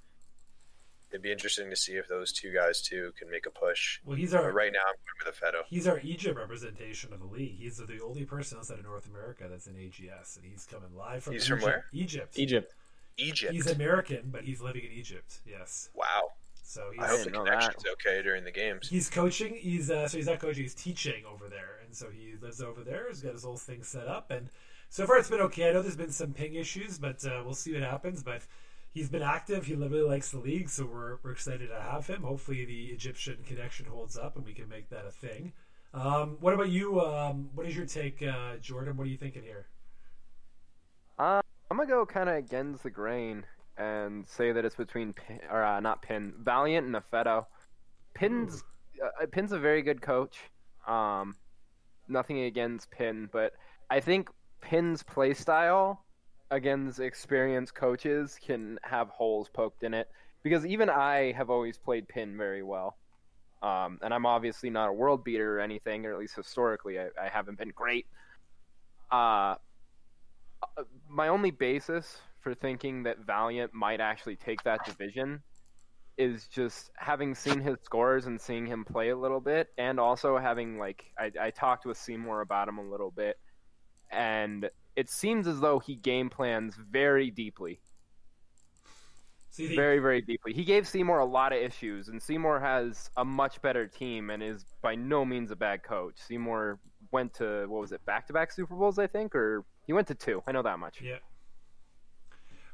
B: it'd be interesting to see if those two guys too can make a push.
A: Well, he's
B: But
A: our
B: right now, I'm going with Affedo.
A: he's our Egypt representation of the league. He's the only person outside of North America that's in AGS, and he's coming live from
B: He's from
A: Egypt.
B: where?
A: Egypt.
C: Egypt.
B: Egypt.
A: He's American, but he's living in Egypt. Yes.
B: wow.
A: So he's
B: I hope the connection's okay during the games.
A: He's coaching. He's uh, so he's not coaching. He's teaching over there, and so he lives over there. He's got his whole thing set up, and so far it's been okay. I know there's been some ping issues, but uh, we'll see what happens. But he's been active. He really likes the league, so we're we're excited to have him. Hopefully, the Egyptian connection holds up, and we can make that a thing. Um, what about you? Um, what is your take, uh, Jordan? What are you thinking here?
D: Uh, I'm gonna go kind of against the grain and say that it's between Pin, or uh, not Pin, Valiant and Affedo. Pin's uh, Pin's a very good coach. Um, nothing against Pin, but I think Pin's playstyle against experienced coaches can have holes poked in it because even I have always played Pin very well. Um, and I'm obviously not a world beater or anything, or at least historically, I, I haven't been great. Uh, my only basis for thinking that Valiant might actually take that division is just having seen his scores and seeing him play a little bit, and also having like I, I talked with Seymour about him a little bit, and it seems as though he game plans very deeply,
A: you
D: very very deeply. He gave Seymour a lot of issues, and Seymour has a much better team and is by no means a bad coach. Seymour went to what was it back to back Super Bowls I think, or he went to two. I know that much.
A: Yeah.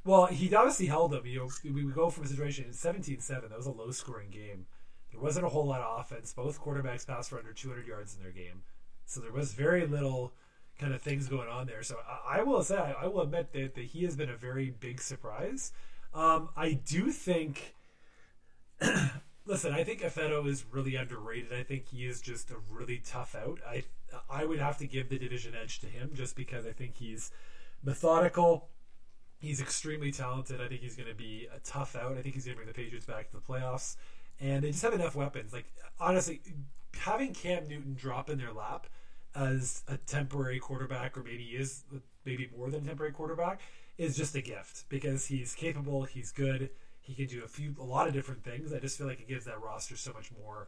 A: Well, he obviously held them. You know, we would go from a situation in 17-7. That was a low-scoring game. There wasn't a whole lot of offense. Both quarterbacks passed for under 200 yards in their game, so there was very little kind of things going on there. So I, I will say, I, I will admit that, that he has been a very big surprise. Um, I do think. listen, I think Affedo is really underrated. I think he is just a really tough out. I I would have to give the division edge to him just because I think he's methodical. He's extremely talented. I think he's going to be a tough out. I think he's going to bring the Patriots back to the playoffs, and they just have enough weapons. Like honestly, having Cam Newton drop in their lap as a temporary quarterback, or maybe is maybe more than temporary quarterback, is just a gift because he's capable. He's good. He can do a few, a lot of different things. I just feel like it gives that roster so much more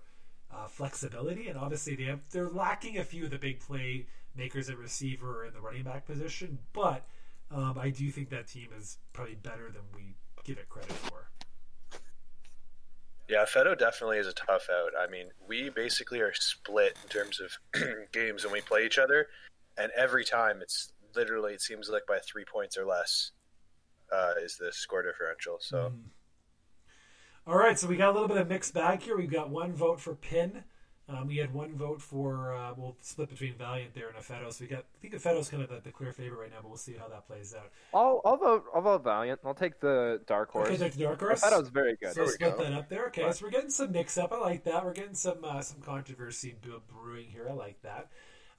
A: uh, flexibility. And obviously, they have they're lacking a few of the big play makers at receiver and the running back position, but um, I do think that team is probably better than we give it credit for.
B: Yeah, Fedo definitely is a tough out. I mean, we basically are split in terms of games when we play each other, and every time it's literally it seems like by three points or less uh, is the score differential. So
A: Mm. All right, so we got a little bit of mixed bag here. We've got one vote for Pin. Um, we had one vote for uh, we'll split between Valiant there and Affedo. So we got I think Affedo's kind of the, the clear favorite right now, but we'll see how that plays out.
D: I'll, I'll vote. I'll vote Valiant. I'll take the Dark Horse.
A: Okay, take the Dark Horse.
D: Was very good.
A: So split
B: go.
A: that up there. Okay, so we're getting some mix up. I like that. We're getting some uh, some controversy brewing here. I like that.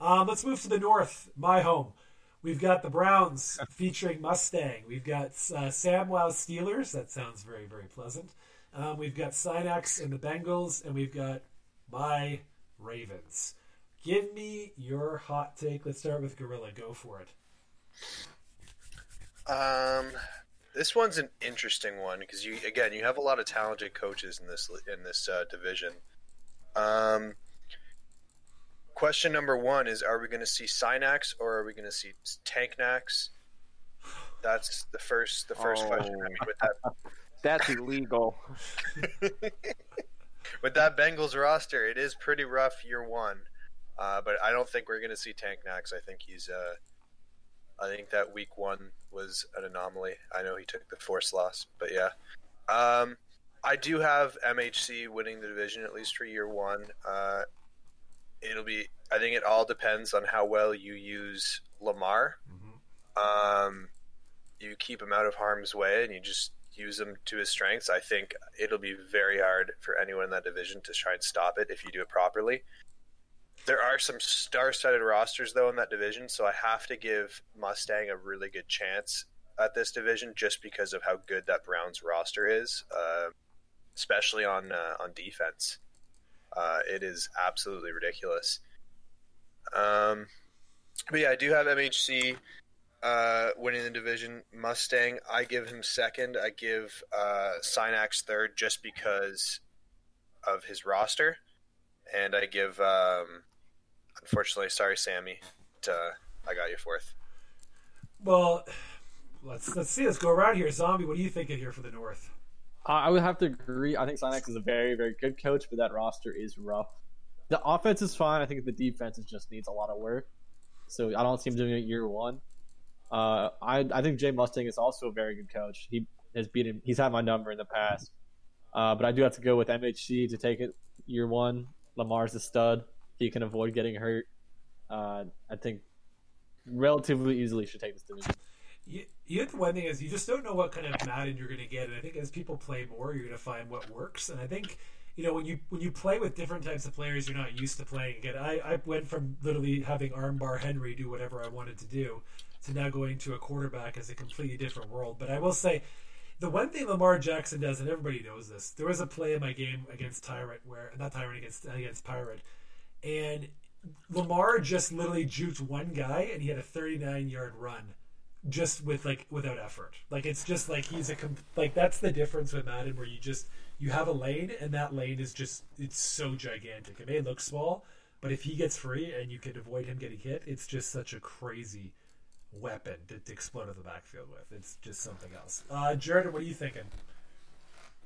A: Um, let's move to the north, my home. We've got the Browns featuring Mustang. We've got uh, Samwow Steelers. That sounds very very pleasant. Um, we've got Sinex and the Bengals, and we've got my Ravens. Give me your hot take. Let's start with Gorilla. Go for it.
B: Um, this one's an interesting one because you again you have a lot of talented coaches in this in this uh, division. Um, question number one is: Are we going to see Synax or are we going to see Tanknax? That's the first the first
D: Oh.
B: question. I mean, with that
D: That's illegal.
B: with that Bengals roster, it is pretty rough year one. Uh, but I don't think we're going to see Tank Nax. I think he's. Uh, I think that week one was an anomaly. I know he took the force loss, but yeah. Um, I do have MHC winning the division at least for year one. Uh, it'll be. I think it all depends on how well you use Lamar. Um, you keep him out of harm's way, and you just use him to his strengths. I think it'll be very hard for anyone in that division to try and stop it if you do it properly. There are some star-studded rosters though in that division, so I have to give Mustang a really good chance at this division just because of how good that Browns roster is, uh, especially on uh, on defense. Uh, it is absolutely ridiculous. Um, but yeah, I do have MHC uh, winning the division. Mustang, I give him second. I give uh, Synax third just because of his roster, and I give. Um, unfortunately, sorry, Sammy. To, I got you fourth.
A: Well, let's let's see. Let's go around here. Zombie, what do you think of here for the North?
C: I would have to agree. I think Synax is a very, very good coach, but that roster is rough. The offense is fine. I think the defense just needs a lot of work. So I don't see him doing it year one. Uh, I I think Jay Mustang is also a very good coach. He has beaten. He's had my number in the past. Uh, but I do have to go with MHC to take it year one. Lamar's a stud. He can avoid getting hurt. Uh, I think relatively easily should take this division.
A: You, you the one thing is you just don't know what kind of Madden you're going to get, and I think as people play more, you're going to find what works. And I think you know when you when you play with different types of players you're not used to playing again. I, I went from literally having armbar Henry do whatever I wanted to do to now going to a quarterback is a completely different world. But I will say. The one thing Lamar Jackson does, and everybody knows this, there was a play in my game against Tyrant where not Tyrant against against Pirate, and Lamar just literally juked one guy and he had a 39 yard run just with like without effort. Like it's just like he's a like that's the difference with Madden where you just you have a lane and that lane is just it's so gigantic. It may look small, but if he gets free and you can avoid him getting hit, it's just such a crazy weapon to, to explode in the backfield with. It's just something else. Uh, Jordan, what are you thinking?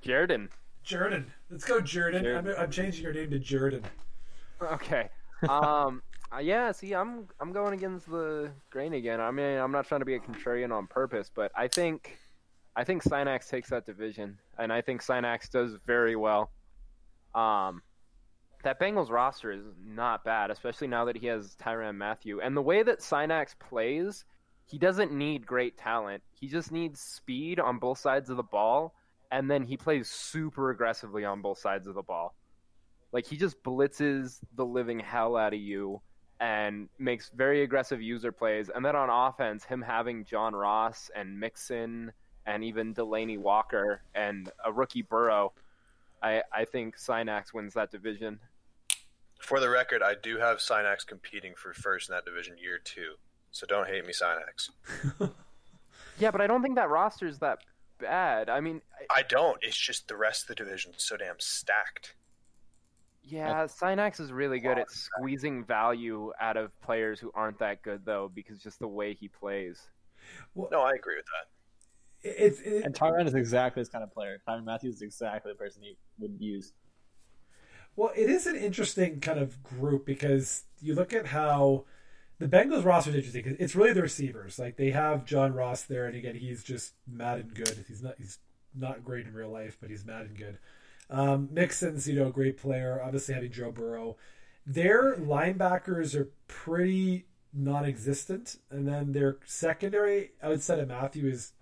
D: Jordan.
A: Jordan, let's go, Jordan. I'm, I'm changing your name to Jordan.
D: Okay. Um. uh, yeah. See, I'm I'm going against the grain again. I mean, I'm not trying to be a contrarian on purpose, but I think I think Synax takes that division, and I think Synax does very well. Um, that Bengals roster is not bad, especially now that he has Tyrann Mathieu. And the way that Synax plays, he doesn't need great talent. He just needs speed on both sides of the ball, and then he plays super aggressively on both sides of the ball. Like he just blitzes the living hell out of you and makes very aggressive user plays. And then on offense, him having John Ross and Mixon and even Delanie Walker and a rookie Burrow, I, I think Synax wins that division.
B: For the record, I do have Synax competing for first in that division year two. So don't hate me, Synax.
D: Yeah, but I don't think that roster is that bad. I mean, I-
B: I don't. It's just the rest of the division's so damn stacked.
D: yeah, Synax is really good at squeezing value out of players who aren't that good, though, because just the way he plays.
B: Well, No, I agree with that.
A: It's it,
C: And Tyrann is exactly this kind of player. Tyrann Matthews is exactly the person he would use.
A: Well, it is an interesting kind of group because you look at how the Bengals roster is interesting because It's really the receivers. Like they have John Ross there, and again, he's just Madden good. He's not he's not great in real life, but he's Madden good. Um, Mixon's you know a great player. Obviously having Joe Burrow, their linebackers are pretty non-existent, and then their secondary outside of Mathieu is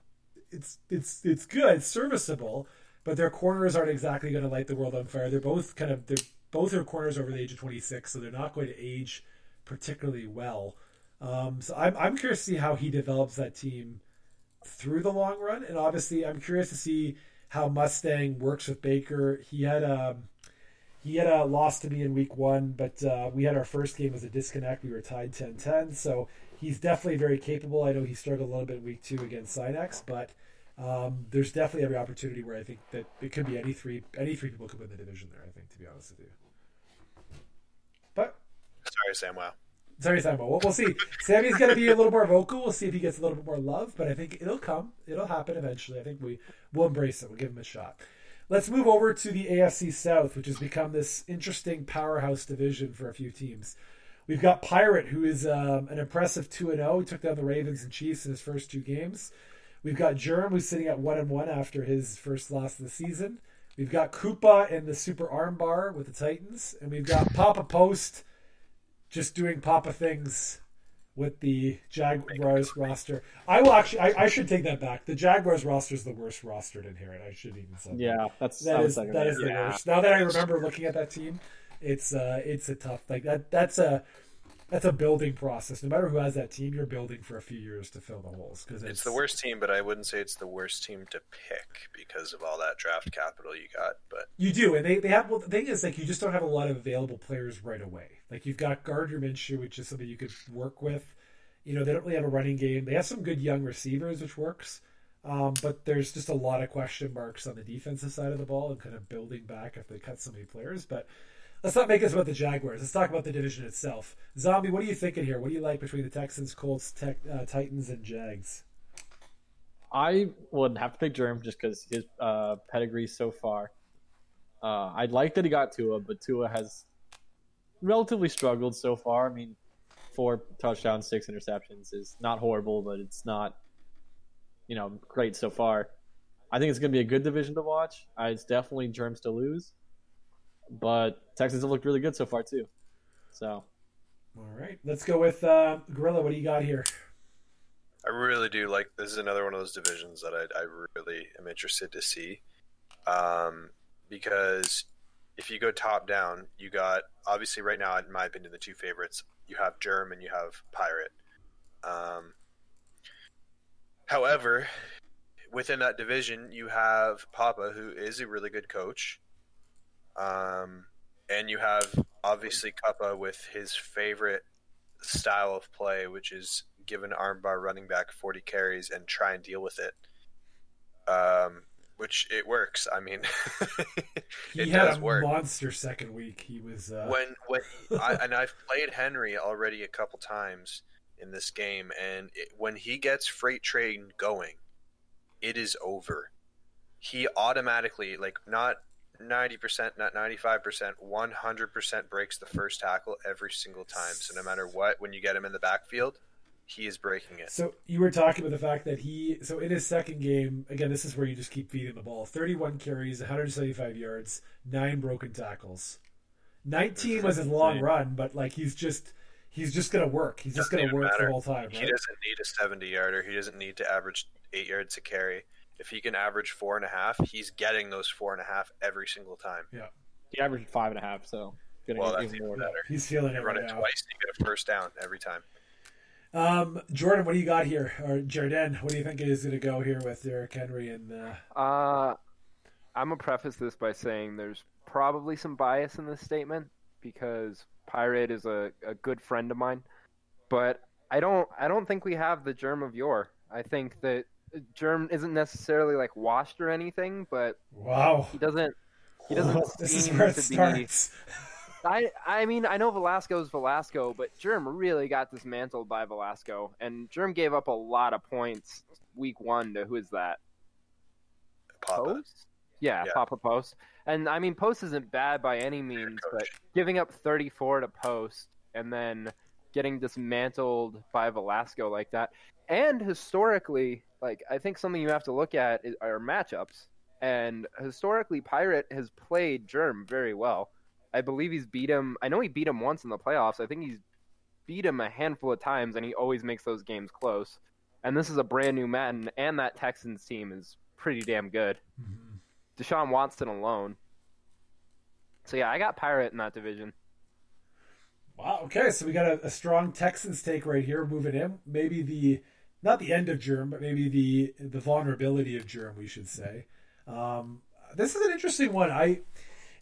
A: it's it's it's good, it's serviceable but their corners aren't exactly going to light the world on fire. They're both kind of they're both their corners over the age of 26, so they're not going to age particularly well. Um, so I'm I'm curious to see how he develops that team through the long run, and obviously I'm curious to see how Mustang works with Baker. He had a he had a loss to me in week one, but uh, we had our first game as a disconnect. We were tied 10-10, so he's definitely very capable. I know he struggled a little bit in week two against Synax, but um, there's definitely every opportunity where I think that it could be any three any three people could win the division there. I think to be honest with you.
B: Sorry, Sam. Wow.
A: sorry, Sambo. We'll, we'll see. Sammy's going to be a little more vocal. We'll see if he gets a little bit more love, but I think it'll come. It'll happen eventually. I think we will embrace it. We'll give him a shot. Let's move over to the AFC South, which has become this interesting powerhouse division for a few teams. We've got Pirate, who is um, an impressive two and zero. He took down the Ravens and Chiefs in his first two games. We've got Germ, who's sitting at one and one after his first loss of the season. We've got Koopa and the Super Armbar with the Titans, and we've got Papa Post just doing Papa things with the Jaguars roster. I will actually. I, I should take that back. The Jaguars roster is the worst roster to inherit. I should even say.
C: Yeah, that's
A: That
C: I
A: is
C: was second
A: that
C: that.
A: is the
D: Yeah.
A: worst. Now that I remember looking at that team, it's uh it's a tough like that. That's a that's a building process. No matter who has that team, you're building for a few years to fill the holes because
B: It's the worst team, but I wouldn't say it's the worst team to pick because of all that draft capital you got. But
A: You do, and they, they have. Well, the thing is, like, you just don't have a lot of available players right away. Like, you've got Gardner Minshew, which is something you could work with. You know, they don't really have a running game. They have some good young receivers, which works. Um, but there's just a lot of question marks on the defensive side of the ball and kind of building back if they cut so many players. But let's not make this about the Jaguars. Let's talk about the division itself. Zombie, what are you thinking here? What do you like between the Texans, Colts, uh, Titans, and Jags?
C: I would have to pick Germ just because his uh, pedigree so far. Uh, I like that he got Tua, but Tua has relatively struggled so far. I mean, four touchdowns, six interceptions is not horrible, but it's not, you know, great so far. I think it's going to be a good division to watch. Uh, it's definitely Germs to lose, but Texans have looked really good so far too. So
A: All right, let's go with uh, Gorilla. What do you got here?
B: I really do like this is another one of those divisions that I, I really am interested to see, um, because if you go top down, you got obviously right now, in my opinion, the two favorites. You have Germ and you have Pirate. Um, however, within that division, you have Papa, who is a really good coach, um, and you have obviously Cuppa with his favorite style of play, which is give an armbar running back 40 carries and try and deal with it. Um, which it works. I mean,
A: He
B: it
A: had
B: does
A: a
B: work.
A: monster second week. He was uh,
B: When when I, and I've played Henry already a couple times in this game, and it, when he gets freight train going, it is over. He automatically like not. 90%, not 95%, 100% breaks the first tackle every single time. So no matter what, when you get him in the backfield, he is breaking it.
A: So you were talking about the fact that he so in his second game again this is where you just keep feeding the ball 31 carries 175 yards 9 broken tackles 19 was his long run but like he's just he's just going to work he's just
B: Doesn't
A: going to work
B: matter.
A: the whole time
B: He doesn't need a 70 yarder. He doesn't need to average eight yards a carry. If he can average four and a half, he's getting those four and a half every single time. Yeah.
C: He averaged five and a half, so gonna
B: Well,
C: get
B: that's
C: even more.
B: better.
A: he's feeling
B: You
A: it
B: run
A: right
B: it
A: now
B: twice, you get a first down every time.
A: Um Jordan what do you got here? Or Jordan what do you think is going to go here with Derrick Henry and uh,
D: Uh, I'm gonna preface this by saying there's probably some bias in this statement because Pirate is a, a good friend of mine, but I don't I don't think we have the germ of yore. I think that germ isn't necessarily like washed or anything, but
A: wow.
D: he doesn't he doesn't seem to be I I mean I know Velasco's Velasco, but Germ really got dismantled by Velasco, and Germ gave up a lot of points week one to who is that?
B: Papa.
D: Post? Yeah,
B: Yeah.
D: Papa Post. And I mean Post isn't bad by any means, but giving up 34 to Post and then getting dismantled by Velasco like that, and historically, like I think something you have to look at is, are matchups. And historically, Pirate has played Germ very well. I believe he's beat him. I know he beat him once in the playoffs. I think he's beat him a handful of times, and he always makes those games close. And this is a brand new Madden, and that Texans team is pretty damn good.
A: Mhm.
D: Deshaun Watson alone. So yeah, I got Pirate in that division.
A: Wow. Okay, so we got a, a strong Texans take right here, moving in. Maybe the not the end of Germ, but maybe the the vulnerability of Germ, we should say. Um, this is an interesting one. I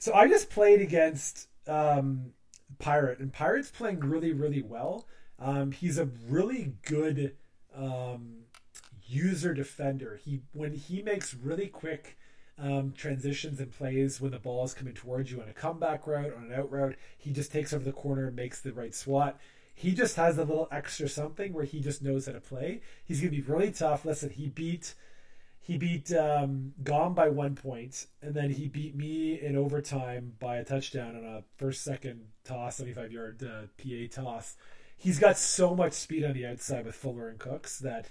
A: so I just played against um, Pirate, and Pirate's playing really, really well. Um, he's a really good um, user defender. He when he makes really quick um, transitions and plays when the ball is coming towards you on a comeback route, on an out route. He just takes over the corner and makes the right swat. He just has a little extra something where he just knows how to play. He's going to be really tough. Listen, he beat he beat um, Gom by one point, and then he beat me in overtime by a touchdown on a first second toss, 75 yard uh, PA toss. He's got so much speed on the outside with Fuller and Cooks that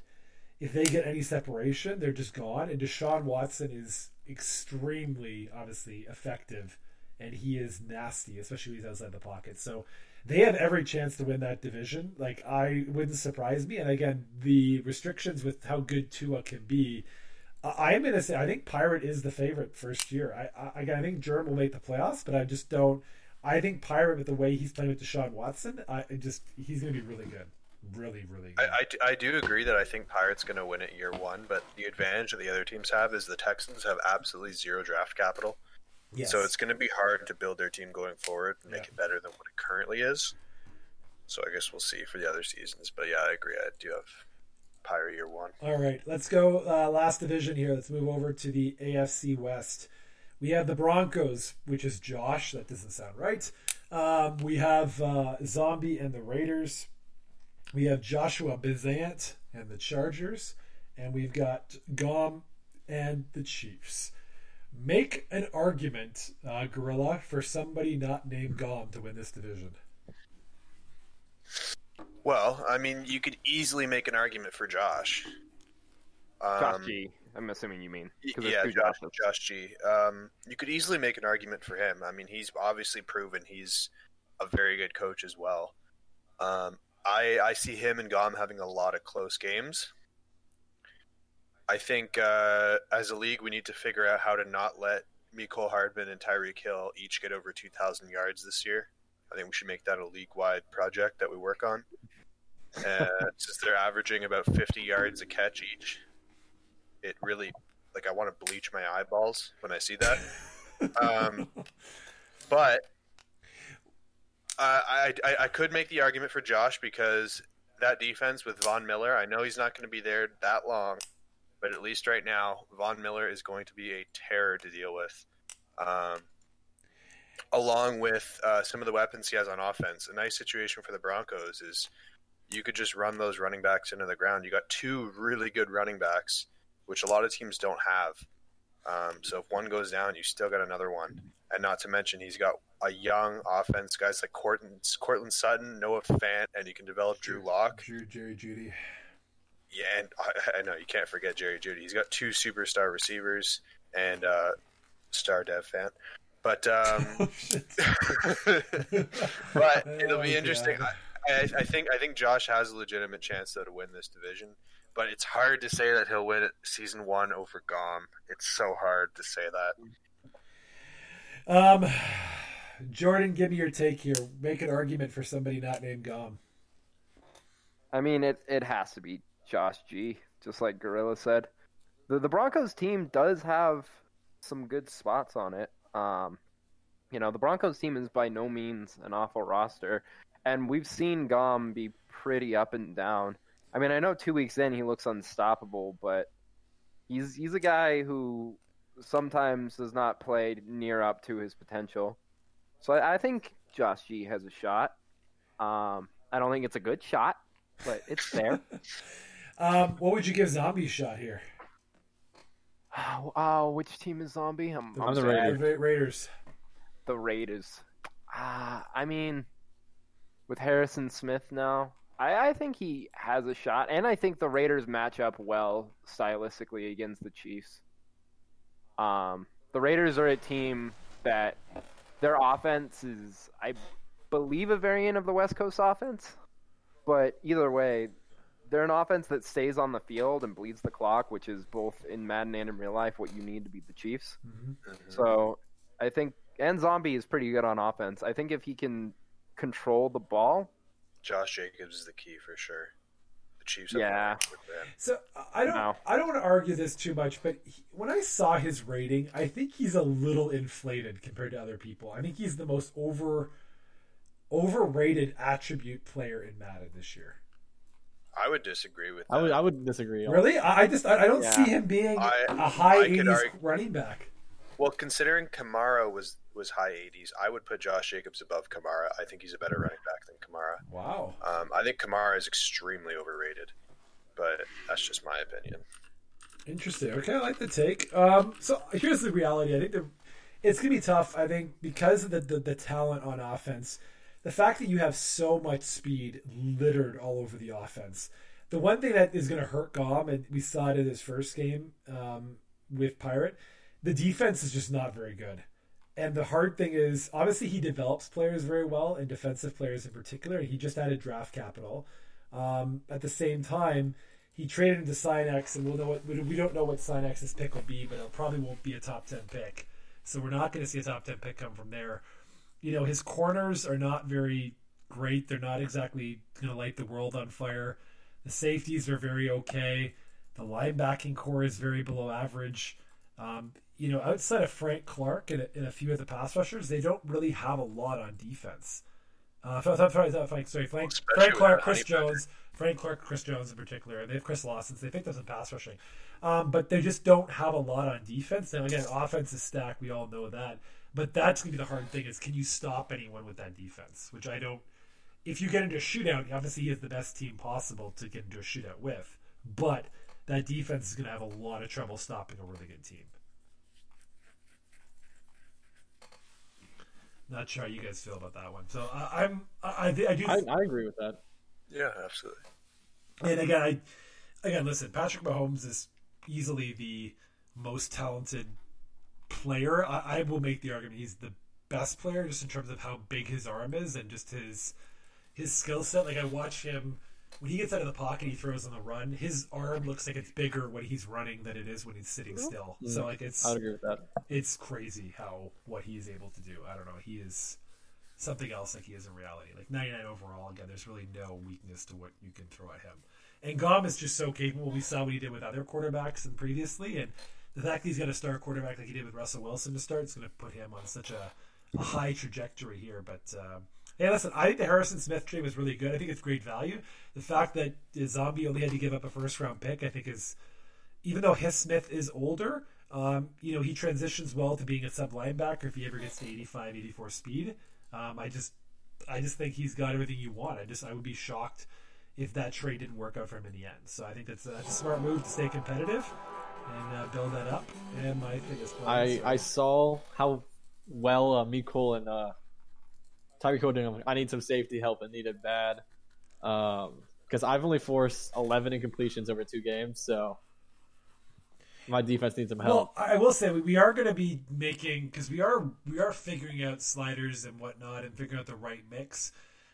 A: if they get any separation, they're just gone. And Deshaun Watson is extremely, obviously, effective and he is nasty, especially when he's outside the pocket. So they have every chance to win that division. Like I wouldn't surprise me. And again, the restrictions with how good Tua can be. I am gonna say I think Pirate is the favorite first year. I I, I think Germ will make the playoffs, but I just don't. I think Pirate with the way he's playing with Deshaun Watson, I just he's gonna be really good, really really good.
B: I, I, I do agree that I think Pirates going to win it year one, but the advantage that the other teams have is the Texans have absolutely zero draft capital.
A: yes.
B: So it's going to be hard to build their team going forward and make
A: Yeah.
B: it better than what it currently is. So I guess we'll see for the other seasons. But yeah, I agree. I do have Pirate year one.
A: All right, let's go uh, last division here. Let's move over to the AFC West. We have the Broncos, which is Josh. That doesn't sound right. Um, we have uh, Zombie and the Raiders. We have Joshua Bizant and the Chargers, and we've got Gom and the Chiefs. Make an argument, uh, Gorilla, for somebody not named Gom to win this division.
B: Well, I mean, you could easily make an argument for Josh. Um,
D: Josh G. I'm assuming you mean.
B: y-
D: 'cause there's
B: Yeah, Josh,
D: Joshes.
B: Josh G. Um, you could easily make an argument for him. I mean, he's obviously proven he's a very good coach as well. Um, I I see him and Gom having a lot of close games. I think uh, as a league, we need to figure out how to not let Mecole Hardman and Tyreek Hill each get over 2,000 yards this year. I think we should make that a league-wide project that we work on. Uh, since they're averaging about 50 yards a catch each, it really like I want to bleach my eyeballs when I see that. Um, but uh, I, I I could make the argument for Josh because that defense with Von Miller, I know he's not going to be there that long, but at least right now, Von Miller is going to be a terror to deal with. Um, along with uh, some of the weapons he has on offense, a nice situation for the Broncos is you could just run those running backs into the ground. You got two really good running backs, which a lot of teams don't have. Um, so if one goes down, you still got another one. And not to mention, he's got a young offense, guys like Courtland, Courtland Sutton, Noah Fant, and you can develop Drew Lock.
A: Drew, Jerry Jeudy.
B: Yeah, and I, I know you can't forget Jerry Jeudy. He's got two superstar receivers and uh, star Dev Fant. But um,
A: Oh,
B: but it'll
A: Oh,
B: be interesting.
A: God.
B: I, I, I think I think Josh has a legitimate chance though to win this division, but it's hard to say that he'll win it season one over Gom. It's so hard to say that.
A: Um, Jordan, give me your take here. Make an argument for somebody not named Gom.
D: I mean, it it has to be Josh G. Just like Gorilla said, the the Broncos team does have some good spots on it. Um, you know, the Broncos team is by no means an awful roster, and we've seen Gom be pretty up and down. I mean, I know two weeks in he looks unstoppable, but he's he's a guy who sometimes does not play near up to his potential. So I, I think Josh G has a shot. Um, I don't think it's a good shot, but it's there.
A: Um, what would you give Zombie a shot here?
D: Oh, oh, which team is zombie? I'm,
C: I'm the. Raiders.
A: Raiders.
D: The Raiders. Ah, I mean, with Harrison Smith now, I, I think he has a shot, and I think the Raiders match up well stylistically against the Chiefs. Um, the Raiders are a team that their offense is, I believe, a variant of the West Coast offense. But either way, they're an offense that stays on the field and bleeds the clock, which is both in Madden and in real life what you need to beat the Chiefs.
A: Mhm.
D: So I think, and Zombie is pretty good on offense. I think if he can control the ball,
B: Josh Jacobs is the key for sure. The Chiefs. have
D: Yeah.
B: one with them.
A: So I don't.
D: No.
A: I don't want to argue this too much, but he, when I saw his rating, I think he's a little inflated compared to other people. I think he's the most over overrated attribute player in Madden this year.
B: I would disagree with that.
C: I would I would disagree.
A: Really, I, I just I, I don't
D: Yeah.
A: see him being
B: I-
A: a high
B: I
A: eighties running back.
B: Well, considering Kamara was was high 80s, I would put Josh Jacobs above Kamara. I think he's a better running back than Kamara.
A: Wow.
B: Um, I think Kamara is extremely overrated, but that's just my opinion.
A: Interesting. Okay, I like the take. Um, so here's the reality. I think the, it's gonna be tough. I think because of the, the the talent on offense, the fact that you have so much speed littered all over the offense. The one thing that is gonna hurt Gom, and we saw it in his first game um, with Pirate, the defense is just not very good. and the hard thing is, obviously, he develops players very well, and defensive players in particular. He just added draft capital. Um, at the same time, he traded into Sinex, and we'll know what we don't know what Sinex's pick will be, but it probably won't be a top ten pick. So we're not going to see a top ten pick come from there. You know, his corners are not very great. They're not exactly going to light the world on fire. The safeties are very okay. The linebacking core is very below average. Um, you know, outside of Frank Clark and a, and a, few of the pass rushers, they don't really have a lot on defense. Uh, sorry, sorry, sorry, Frank, Frank Clark, Chris Jones, Frank Clark, Chris Jones in particular. They have Chris Lawson. So they picked up some pass rushing, um, but they just don't have a lot on defense. Now again, offense is stacked. We all know that, but that's gonna be the hard thing: is can you stop anyone with that defense? Which I don't. If you get into a shootout, obviously he is the best team possible to get into a shootout with, but that defense is going to have a lot of trouble stopping a really good team. Not sure how you guys feel about that one. So I, I'm I, I, do
C: I, I, agree with that.
B: Yeah, absolutely.
A: And again, I again listen. Patrick Mahomes is easily the most talented player. I, I will make the argument he's the best player just in terms of how big his arm is and just his his skill set. Like I watch him when he gets out of the pocket, he throws on the run. His arm looks like it's bigger when he's running than it is when he's sitting still. Mm-hmm. So like it's
C: I agree with that.
A: It's crazy how what he is able to do. I don't know. He is something else like he is in reality. Like 99 overall. Again, there's really no weakness to what you can throw at him. And Gom is just so capable. We saw what he did with other quarterbacks and previously, and the fact that he's got a star quarterback like he did with Russell Wilson to start is going to put him on such a, a high trajectory here. But uh, Hey, listen, I think the Harrison Smith trade was really good. I think it's great value. The fact that Zombie only had to give up a first round pick, I think, is even though his Smith is older, um, you know, he transitions well to being a sub linebacker if he ever gets to 85, 84 speed. Um, I just, I just think he's got everything you want. I just, I would be shocked if that trade didn't work out for him in the end. So I think that's, that's a smart move to stay competitive and uh, build that up. And my thing is,
C: I, I saw how well uh, Mecole and uh, Tyreek Hill doing. I need some safety help and need it bad. Because um, I've only forced 11 incompletions over two games, so my defense needs some help.
A: Well, I will say we are going to be making because we are we are figuring out sliders and whatnot and figuring out the right mix.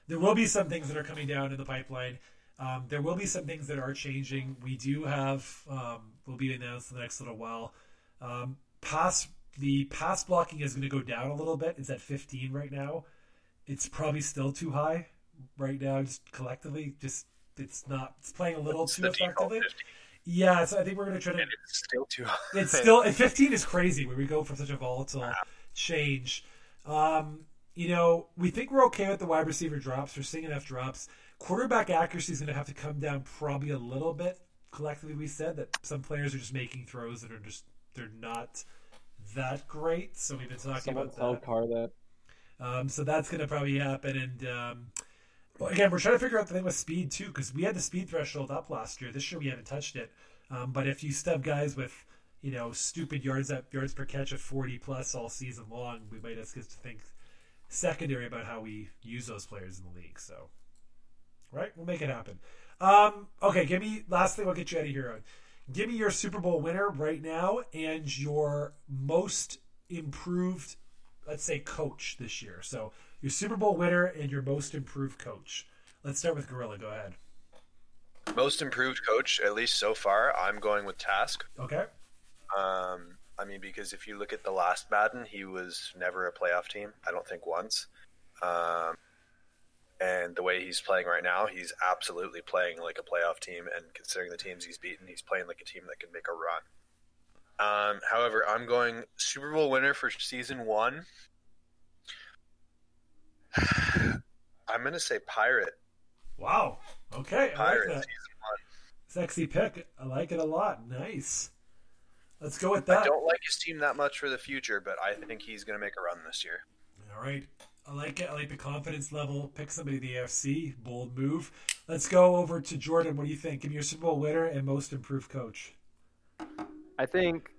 A: There will be some things that are coming down in the pipeline. Um, there will be some things that are changing. We do have um, will be announced in the next little while. Um, pass the pass blocking is going to go down a little bit. It's at 15 right now it's probably still too high right now. Just collectively, just it's not. It's playing a little it's too effectively. Yeah, so I think we're going to try to.
B: And it's still too high.
A: It's still. 15 is crazy where we go from such a volatile wow. change. Um, you know, we think we're okay with the wide receiver drops. We're seeing enough drops. Quarterback accuracy is going to have to come down probably a little bit. Collectively, we said that some players are just making throws that are just they're not that great. So we've been talking
C: Someone
A: about
C: tell that. Carr that.
A: Um, so that's going to probably happen. And um, well, again, we're trying to figure out the thing with speed too, because we had the speed threshold up last year. This year we haven't touched it. Um, but if you stub guys with you know stupid yards at yards per catch of 40 plus all season long, we might have to think secondary about how we use those players in the league. So, right, we'll make it happen. Um, okay, give me last thing. I'll get you out of here. Give me your Super Bowl winner right now and your most improved let's say coach this year. So your Super Bowl winner and your most improved coach. Let's start with Gorilla. Go ahead.
B: Most improved coach, at least so far, I'm going with Task.
A: Okay.
B: Um, I mean, because if you look at the last Madden, he was never a playoff team. I don't think once. Um, and the way he's playing right now, he's absolutely playing like a playoff team. And considering the teams he's beaten, he's playing like a team that can make a run. Um, however, I'm going Super Bowl winner for season one. I'm going to say Pirate.
A: Wow. Okay. Pirate like Sexy pick. I like it a lot. Nice. Let's go with that.
B: I don't like his team that much for the future, but I think he's going to make a run this year.
A: All right. I like it. I like the confidence level. Pick somebody in the AFC. Bold move. Let's go over to Jordan. What do you think? Give me your Super Bowl winner and most improved coach.
D: I think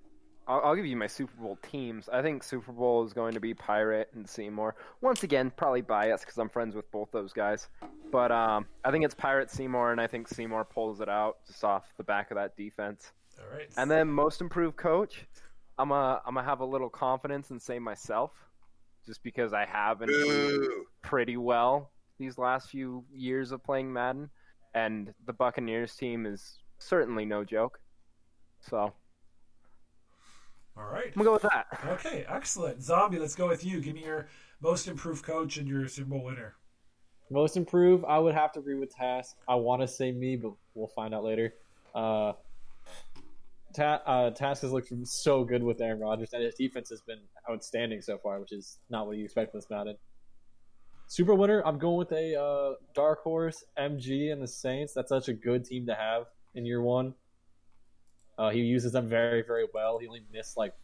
D: I'll, I'll, give you my Super Bowl teams. I think Super Bowl is going to be Pirate and Seymour. Once again, probably biased because I'm friends with both those guys. But um, I think it's Pirate Seymour, and I think Seymour pulls it out just off the back of that defense.
A: All right.
D: And then most improved coach, I'm a I'm gonna have a little confidence and say myself. just because I have been
B: Ooh.
D: pretty well these last few years of playing Madden, and the Buccaneers team is certainly no joke. So
A: All right.
D: I'm gonna go with that.
A: Okay, excellent. Zombie, let's go with you. Give me your most improved coach and your Super Bowl winner.
C: Most improved, I would have to agree with Task. I want to say me, but we'll find out later. Uh, Ta- uh, Task has looked so good with Aaron Rodgers, and his defense has been outstanding so far, which is not what you expect from this Madden. Super winner, I'm going with a uh, dark horse, MG and the Saints. That's such a good team to have in year one. Uh, he uses them very, very well. He only missed like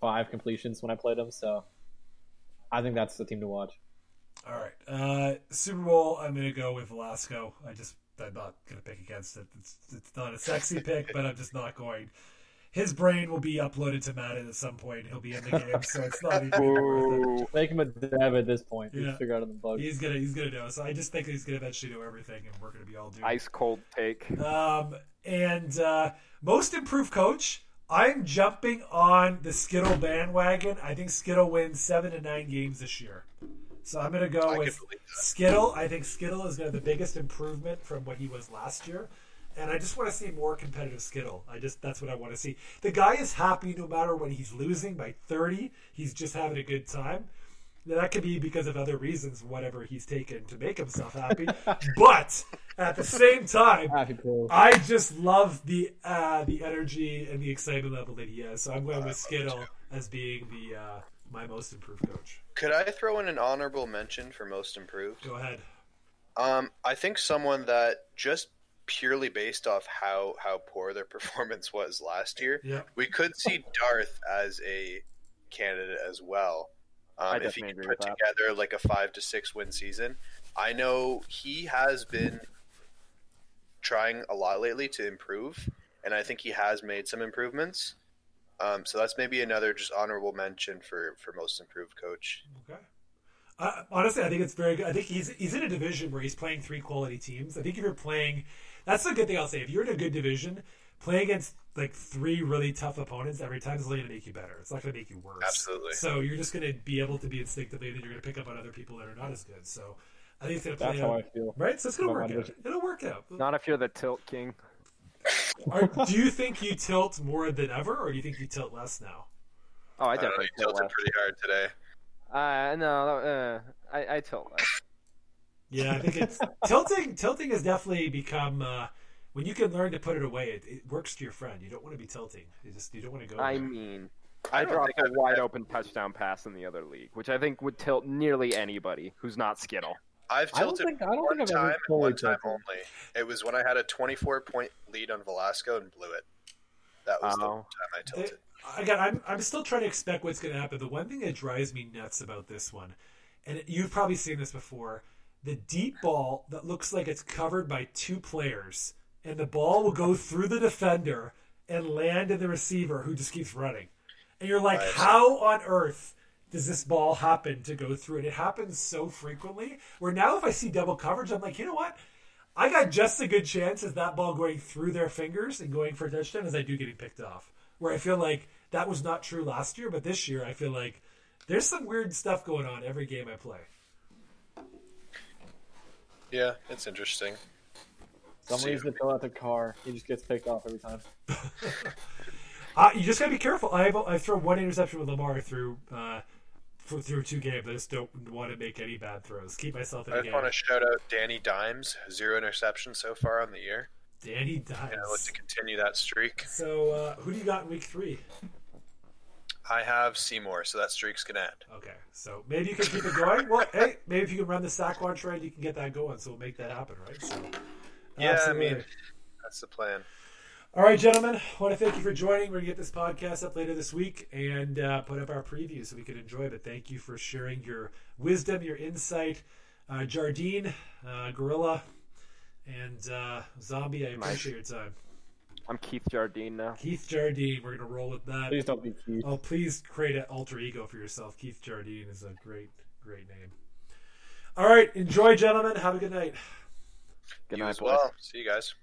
C: five completions when I played him, so I think that's the team to watch.
A: All right. Uh, Super Bowl, I'm to go with Velasco. I just, I'm not to pick against it. It's, it's not a sexy pick, but I'm just not going. His brain will be uploaded to Madden at some point. He'll be in the game, so it's not even worth it.
C: Make him a dev at this point.
A: Yeah.
C: Just figure out the bugs.
A: He's gonna, he's gonna know. So I just think he's gonna eventually know everything, and we're gonna be all doomed.
D: Ice cold take.
A: Um, and uh, most improved coach, I'm jumping on the Skittle bandwagon. I think Skittle wins seven to nine games this year. So I'm going to go
B: I
A: with
B: could believe that.
A: Skittle. I think Skittle is going to have the biggest improvement from what he was last year. And I just want to see more competitive Skittle. I just that's what I want to see. The guy is happy no matter when he's losing by 30. He's just having a good time. Now, that could be because of other reasons, whatever he's taken to make himself happy. but at the same time, I just love the uh, the energy and the excitement level that he has. So I'm going with Skittle as being the uh, my most improved coach.
B: Could I throw in an honorable mention for most improved?
A: Go ahead.
B: Um, I think someone that just purely based off how how poor their performance was last year,
A: Yeah.
B: we could see Darth as a candidate as well. Um, if he
D: definitely
B: could put
D: with that.
B: together like a five to six win season, I know he has been trying a lot lately to improve, and I think he has made some improvements. Um, so that's maybe another just honorable mention for for most improved coach.
A: Okay. Uh, honestly, I think it's very good. I think he's he's in a division where he's playing three quality teams. I think if you're playing, that's the good thing I'll say. If you're in a good division, playing against like three really tough opponents every time is only going to make you better. It's not going to make you worse.
B: Absolutely.
A: So you're just going to be able to be instinctively, and then you're going to pick up on other people that are not as good. So I think it's going to play
C: That's how I feel.
A: Right, so it's going to work out. It'll work out.
D: Not if you're the tilt king.
A: Are, do you think you tilt more than ever, or do you think you tilt less now?
D: Oh, I
B: I know,
D: definitely
B: you
D: tilt
B: tilted
D: less.
B: pretty hard today.
D: Uh, no, uh, I, I tilt less.
A: Yeah, I think it's tilting. Tilting has definitely become uh, when you can learn to put it away. It, it works to your friend. You don't want to be tilting. You just you don't want to go.
D: I
A: there.
D: mean,
B: I
D: I dropped
B: think
D: a
B: I've
D: wide open touchdown pass in the other league, which I think would tilt nearly anybody who's not Skittle.
B: I've
C: I don't
B: tilted
C: think- I don't
B: one
C: think I've
B: time
C: ever
B: and
C: fully
B: one time
C: tilted.
B: only. It was when I had a 24 point lead on Velasco and blew it. That was the
D: Oh.
B: time I
A: They-
B: tilted.
A: Again, I'm I'm still trying to expect what's going to happen. The one thing that drives me nuts about this one, and you've probably seen this before, the deep ball that looks like it's covered by two players, and the ball will go through the defender and land in the receiver who just keeps running, and you're like,
B: Right.
A: how on earth? Does this ball happen to go through And It happens so frequently. Where now, if I see double coverage, I'm like, you know what? I got just a good chance as that ball going through their fingers and going for a touchdown as I do getting picked off. Where I feel like that was not true last year, but this year I feel like there's some weird stuff going on every game I play.
B: Yeah, it's interesting.
C: Someone needs to fill out the car. He just gets picked off every time.
A: Uh, you just gotta be careful. I've I've thrown one interception with Lamar through uh, for, through two games. I just don't want to make any bad throws. Keep myself in
B: I just
A: game.
B: want to shout out Danny Dimes, zero interceptions so far on the year.
A: Danny Dimes.
B: And I look to continue that streak.
A: So uh, who do you got in week three?
B: I have Seymour, so that streak's gonna end.
A: Okay, so maybe you can keep it going. Well, hey, maybe if you can run the Saquon trade, you can get that going. So we'll make that happen, right? So,
B: Yeah,
A: absolutely.
B: I mean, that's the plan.
A: All right, gentlemen, I want to thank you for joining. We're going to get this podcast up later this week and uh, put up our preview so we can enjoy it. But thank you for sharing your wisdom, your insight. Uh, Jardine, uh, Gorilla, and uh, Zombie, I appreciate your time.
D: I'm Keith Jardine now.
A: Keith Jardine. We're gonna roll with that.
C: Please don't be Keith.
A: Oh, please create an alter ego for yourself. Keith Jardine is a great, great name. All right, enjoy, gentlemen. Have a good night.
D: Good
B: you
D: night,
B: as
D: boys.
B: well. See you guys.